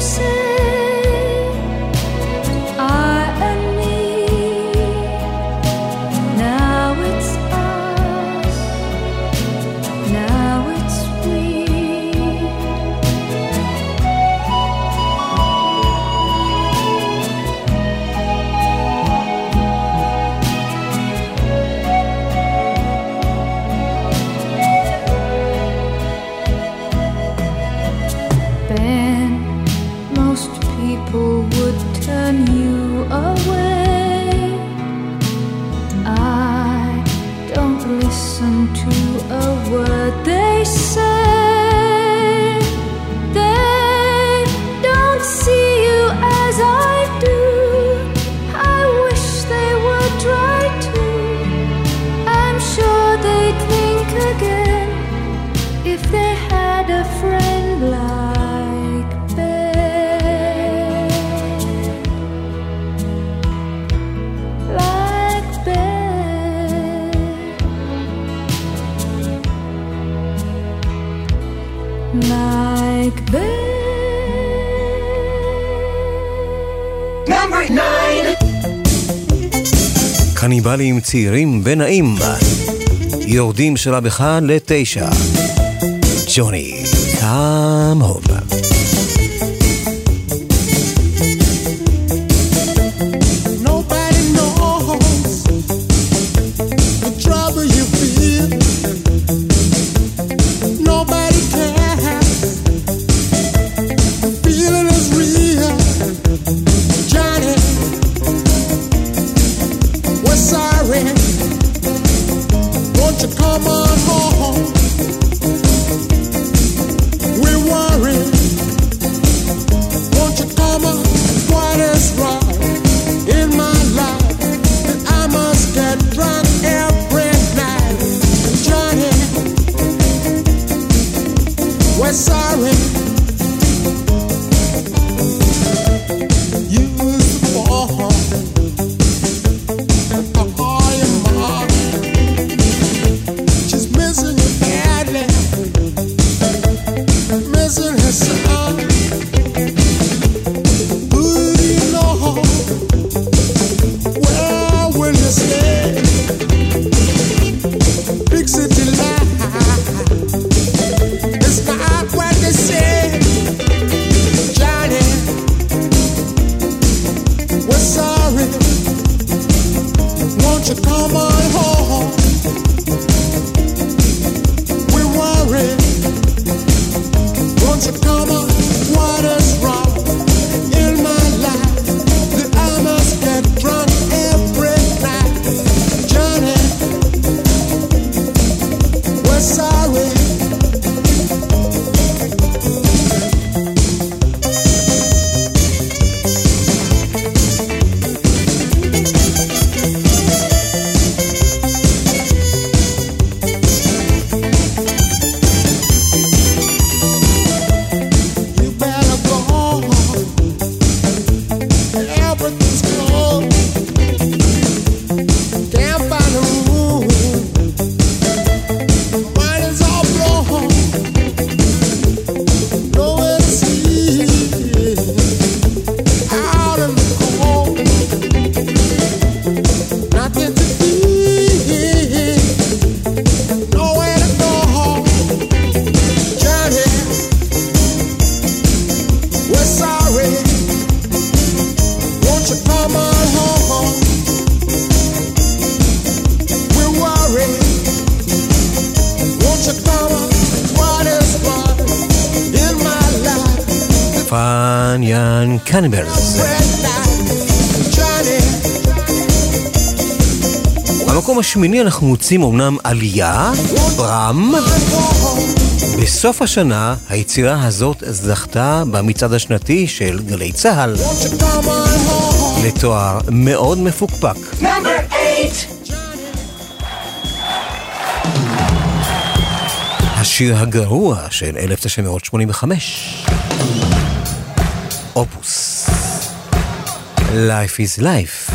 say קניבלים צעירים ונעים. יורדים שלב אחד לתשע. ג'וני, קאם הום. Cannibals. במקום השמיני אנחנו מוצאים אמנם עלייה, ברם. בסוף השנה היצירה הזאת זכתה במצעד השנתי של גלי צה"ל לתואר מאוד מפוקפק. השיר הגרוע של 1985, אופוס. Life is Life.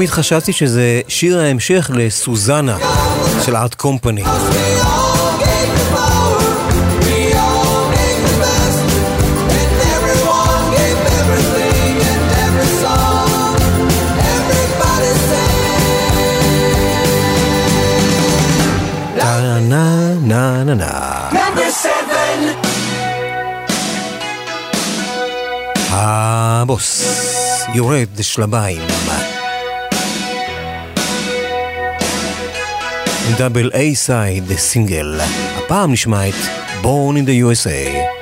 תמיד חשבתי שזה שיר ההמשך לסוזנה של ארט קומפני. na na na הבוס יורד שלביים. דאבל איי סייד סינגל. הפעם נשמע את Born in the USA.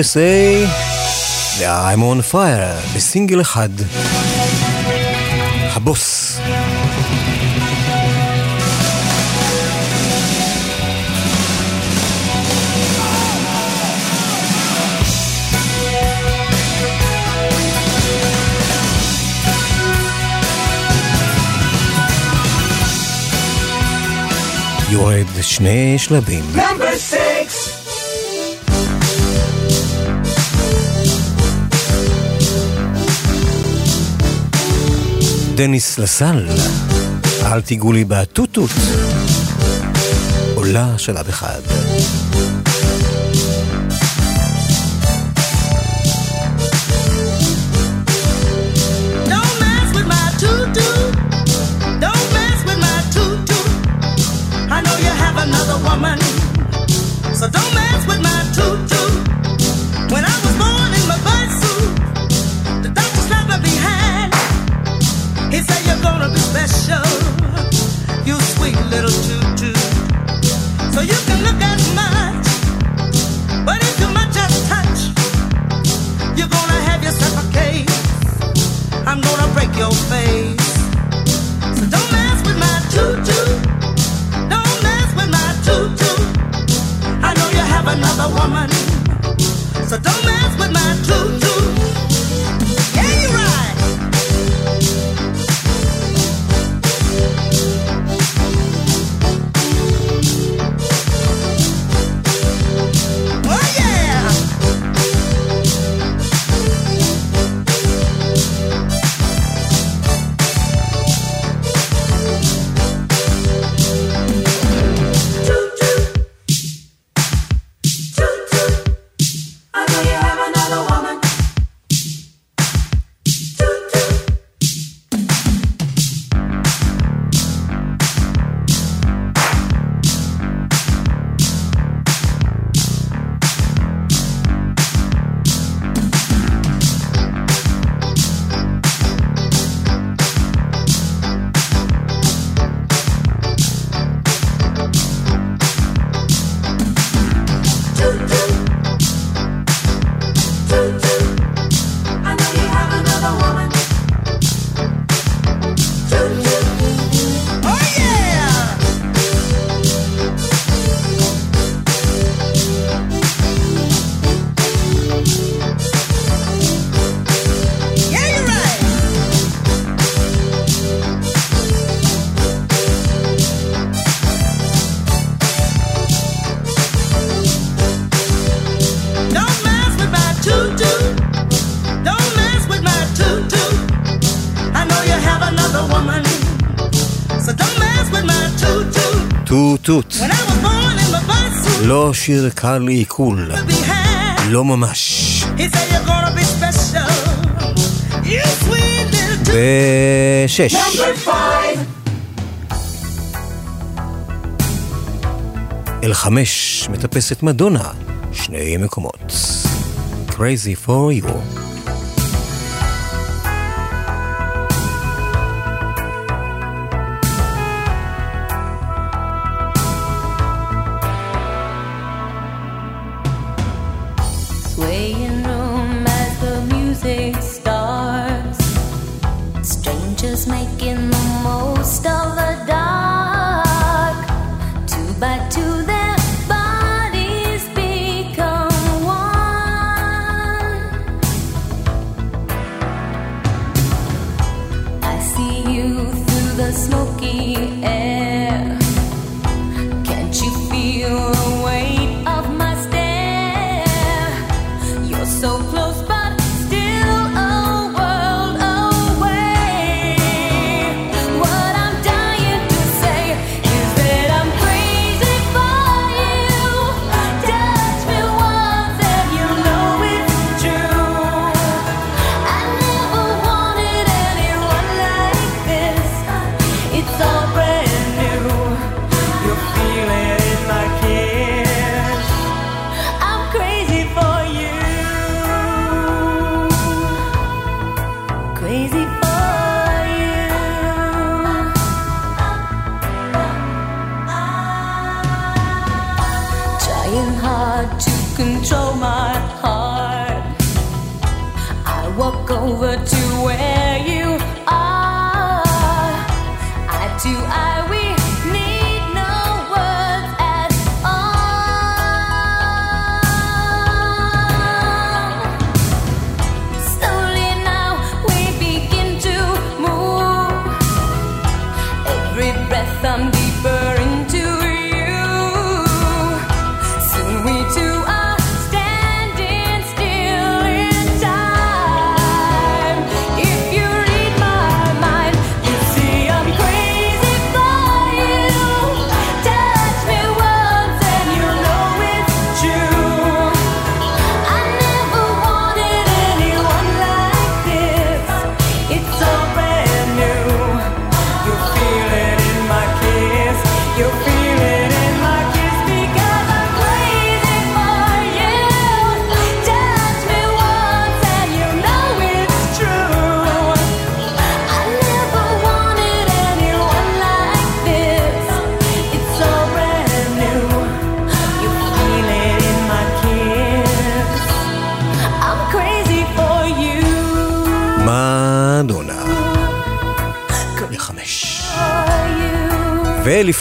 USA ו-I'm on fire בסינגל אחד. הבוס. יורד שני שלבים. Number דניס לסל, אל תיגעו לי בטוטוט, עולה שלב אחד. השיר קל לעיכול. לא ממש. בשש. אל חמש מטפסת מדונה, שני מקומות. Crazy for you.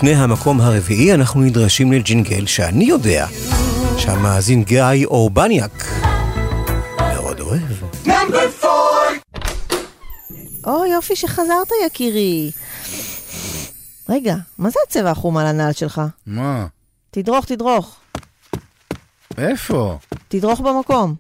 ולפני המקום הרביעי אנחנו נדרשים לג'ינגל שאני יודע שהמאזין גיא אורבניאק מאוד אוהב. או, יופי שחזרת, יקירי. רגע, מה זה הצבע החום על הנעל שלך? מה? תדרוך, תדרוך. איפה? תדרוך במקום.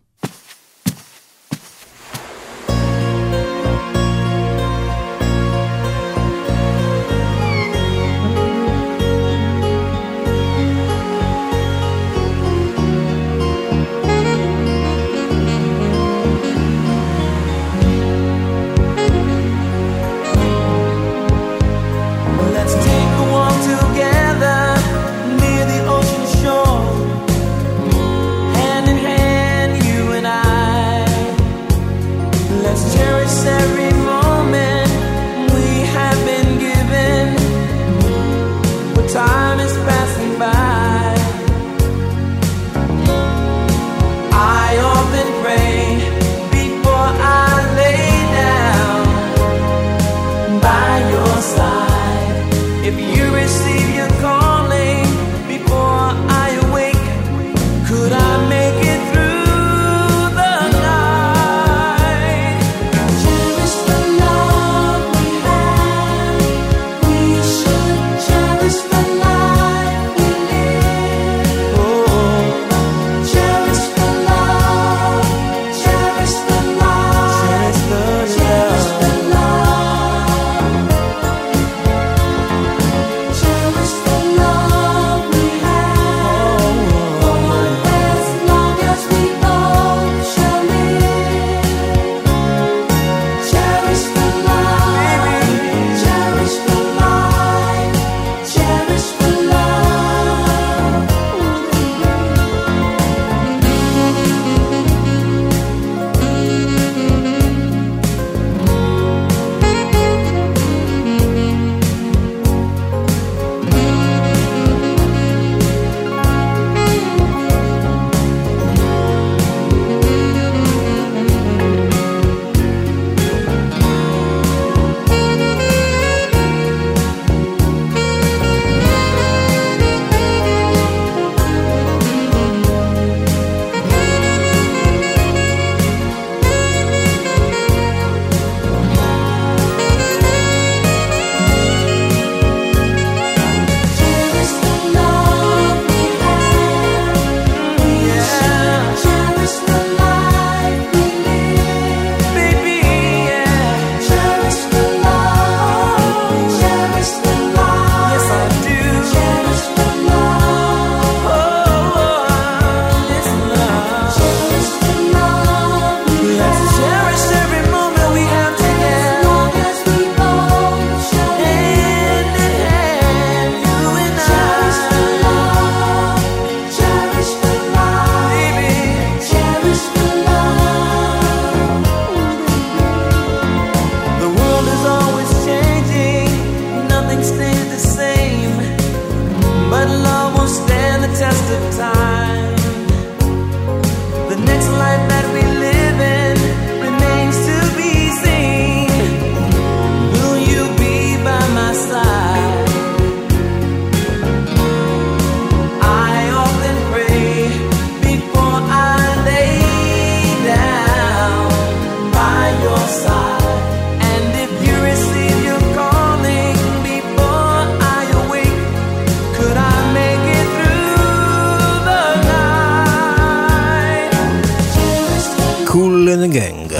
Kool and Gang.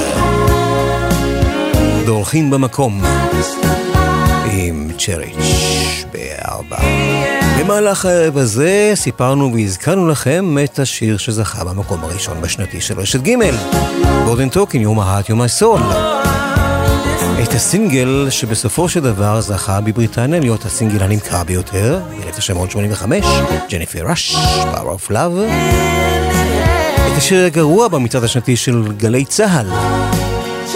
דורכים במקום עם Cherish בארבע. במהלך הערב הזה סיפרנו והזכרנו לכם את השיר שזכה במקום הראשון בשנתי של רשת ג' Modern Talking, You're My Heart, You're My Soul. את הסינגל שבסופו של דבר זכה בבריטניה להיות הסינגל הנמכר ביותר, ב-1985, ג'ניפר ראש, Power of Love. את השיר הגרוע במצעד השנתי של גלי צה"ל,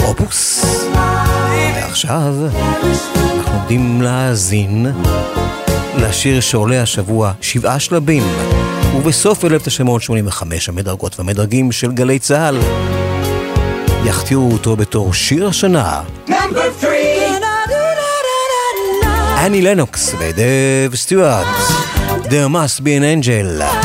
אופוס. עכשיו אנחנו עומדים להאזין לשיר שעולה השבוע שבעה שלבים, ובסוף 1985 המדרגות והמדרגים של גלי צה"ל יכתירו אותו בתור שיר השנה. אני לנוקס ודב סטיוארט, There must be an angel.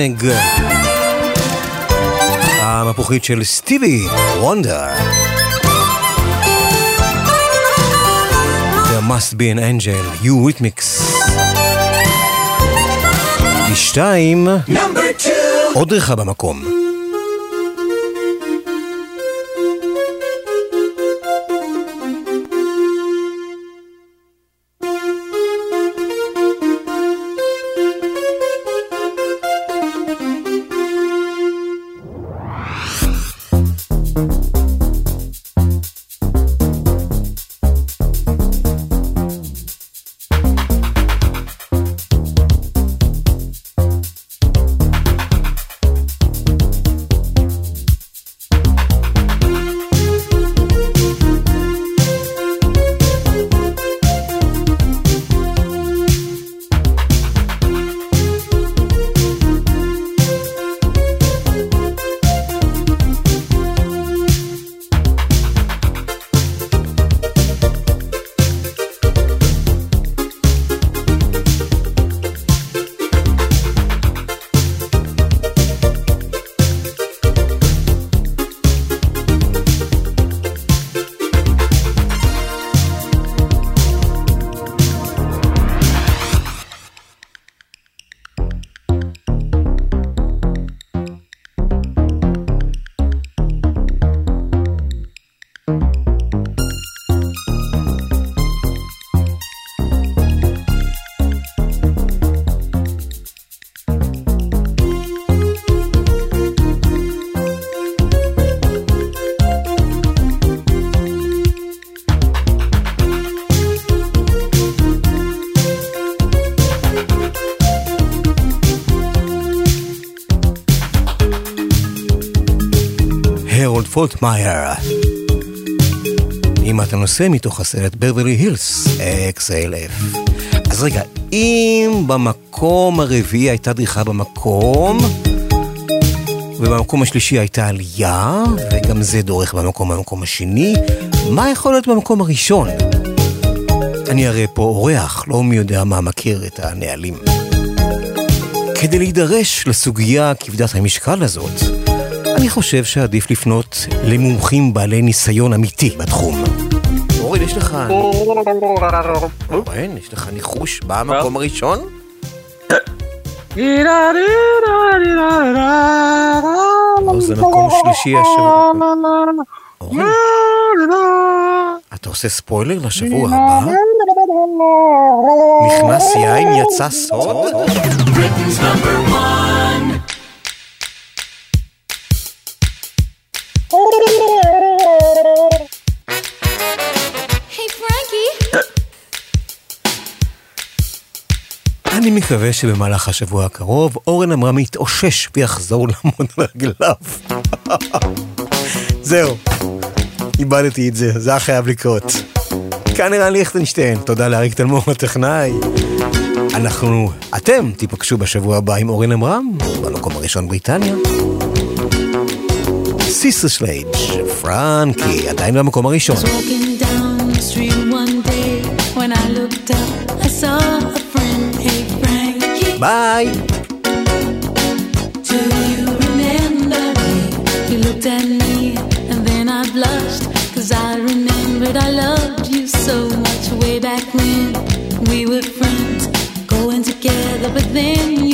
העונג. המפוחית של סטיבי וונדר. There must be an angel, you ריתמיקס. היא שתיים. עוד ריחה במקום. פולטמייר. אם אתה נושא מתוך הסרט ברבלי הילס, XLF. אז רגע, אם במקום הרביעי הייתה דריכה במקום, ובמקום השלישי הייתה עלייה, וגם זה דורך במקום במקום השני, מה יכול להיות במקום הראשון? אני הרי פה אורח, לא מי יודע מה מכיר את הנהלים. כדי להידרש לסוגיה כבדת המשקל הזאת, אני חושב שעדיף לפנות למומחים בעלי ניסיון אמיתי בתחום. אורן, יש לך... אורן, יש לך ניחוש במקום הראשון? לא, זה מקום שלישי השבוע. אורן, אתה עושה ספוילר לשבוע הבא? נכנס יין, יצא סוד? Britain's number one. אני מקווה שבמהלך השבוע הקרוב אורן עמרם יתאושש ויחזור לעמוד על רגליו. זהו, איבדתי את זה, זה היה חייב לקרות. כאן ערן ליכטנשטיין, תודה לאריק תלמור הטכנאי. אנחנו, אתם תיפגשו בשבוע הבא עם אורן עמרם, במקום הראשון בריטניה. סיסר שלייג', פרנקי, עדיין במקום הראשון. I saw a. Bye. Do you remember me? You looked at me, and then I blushed, cause I remembered I loved you so much way back when we were friends, going together, but then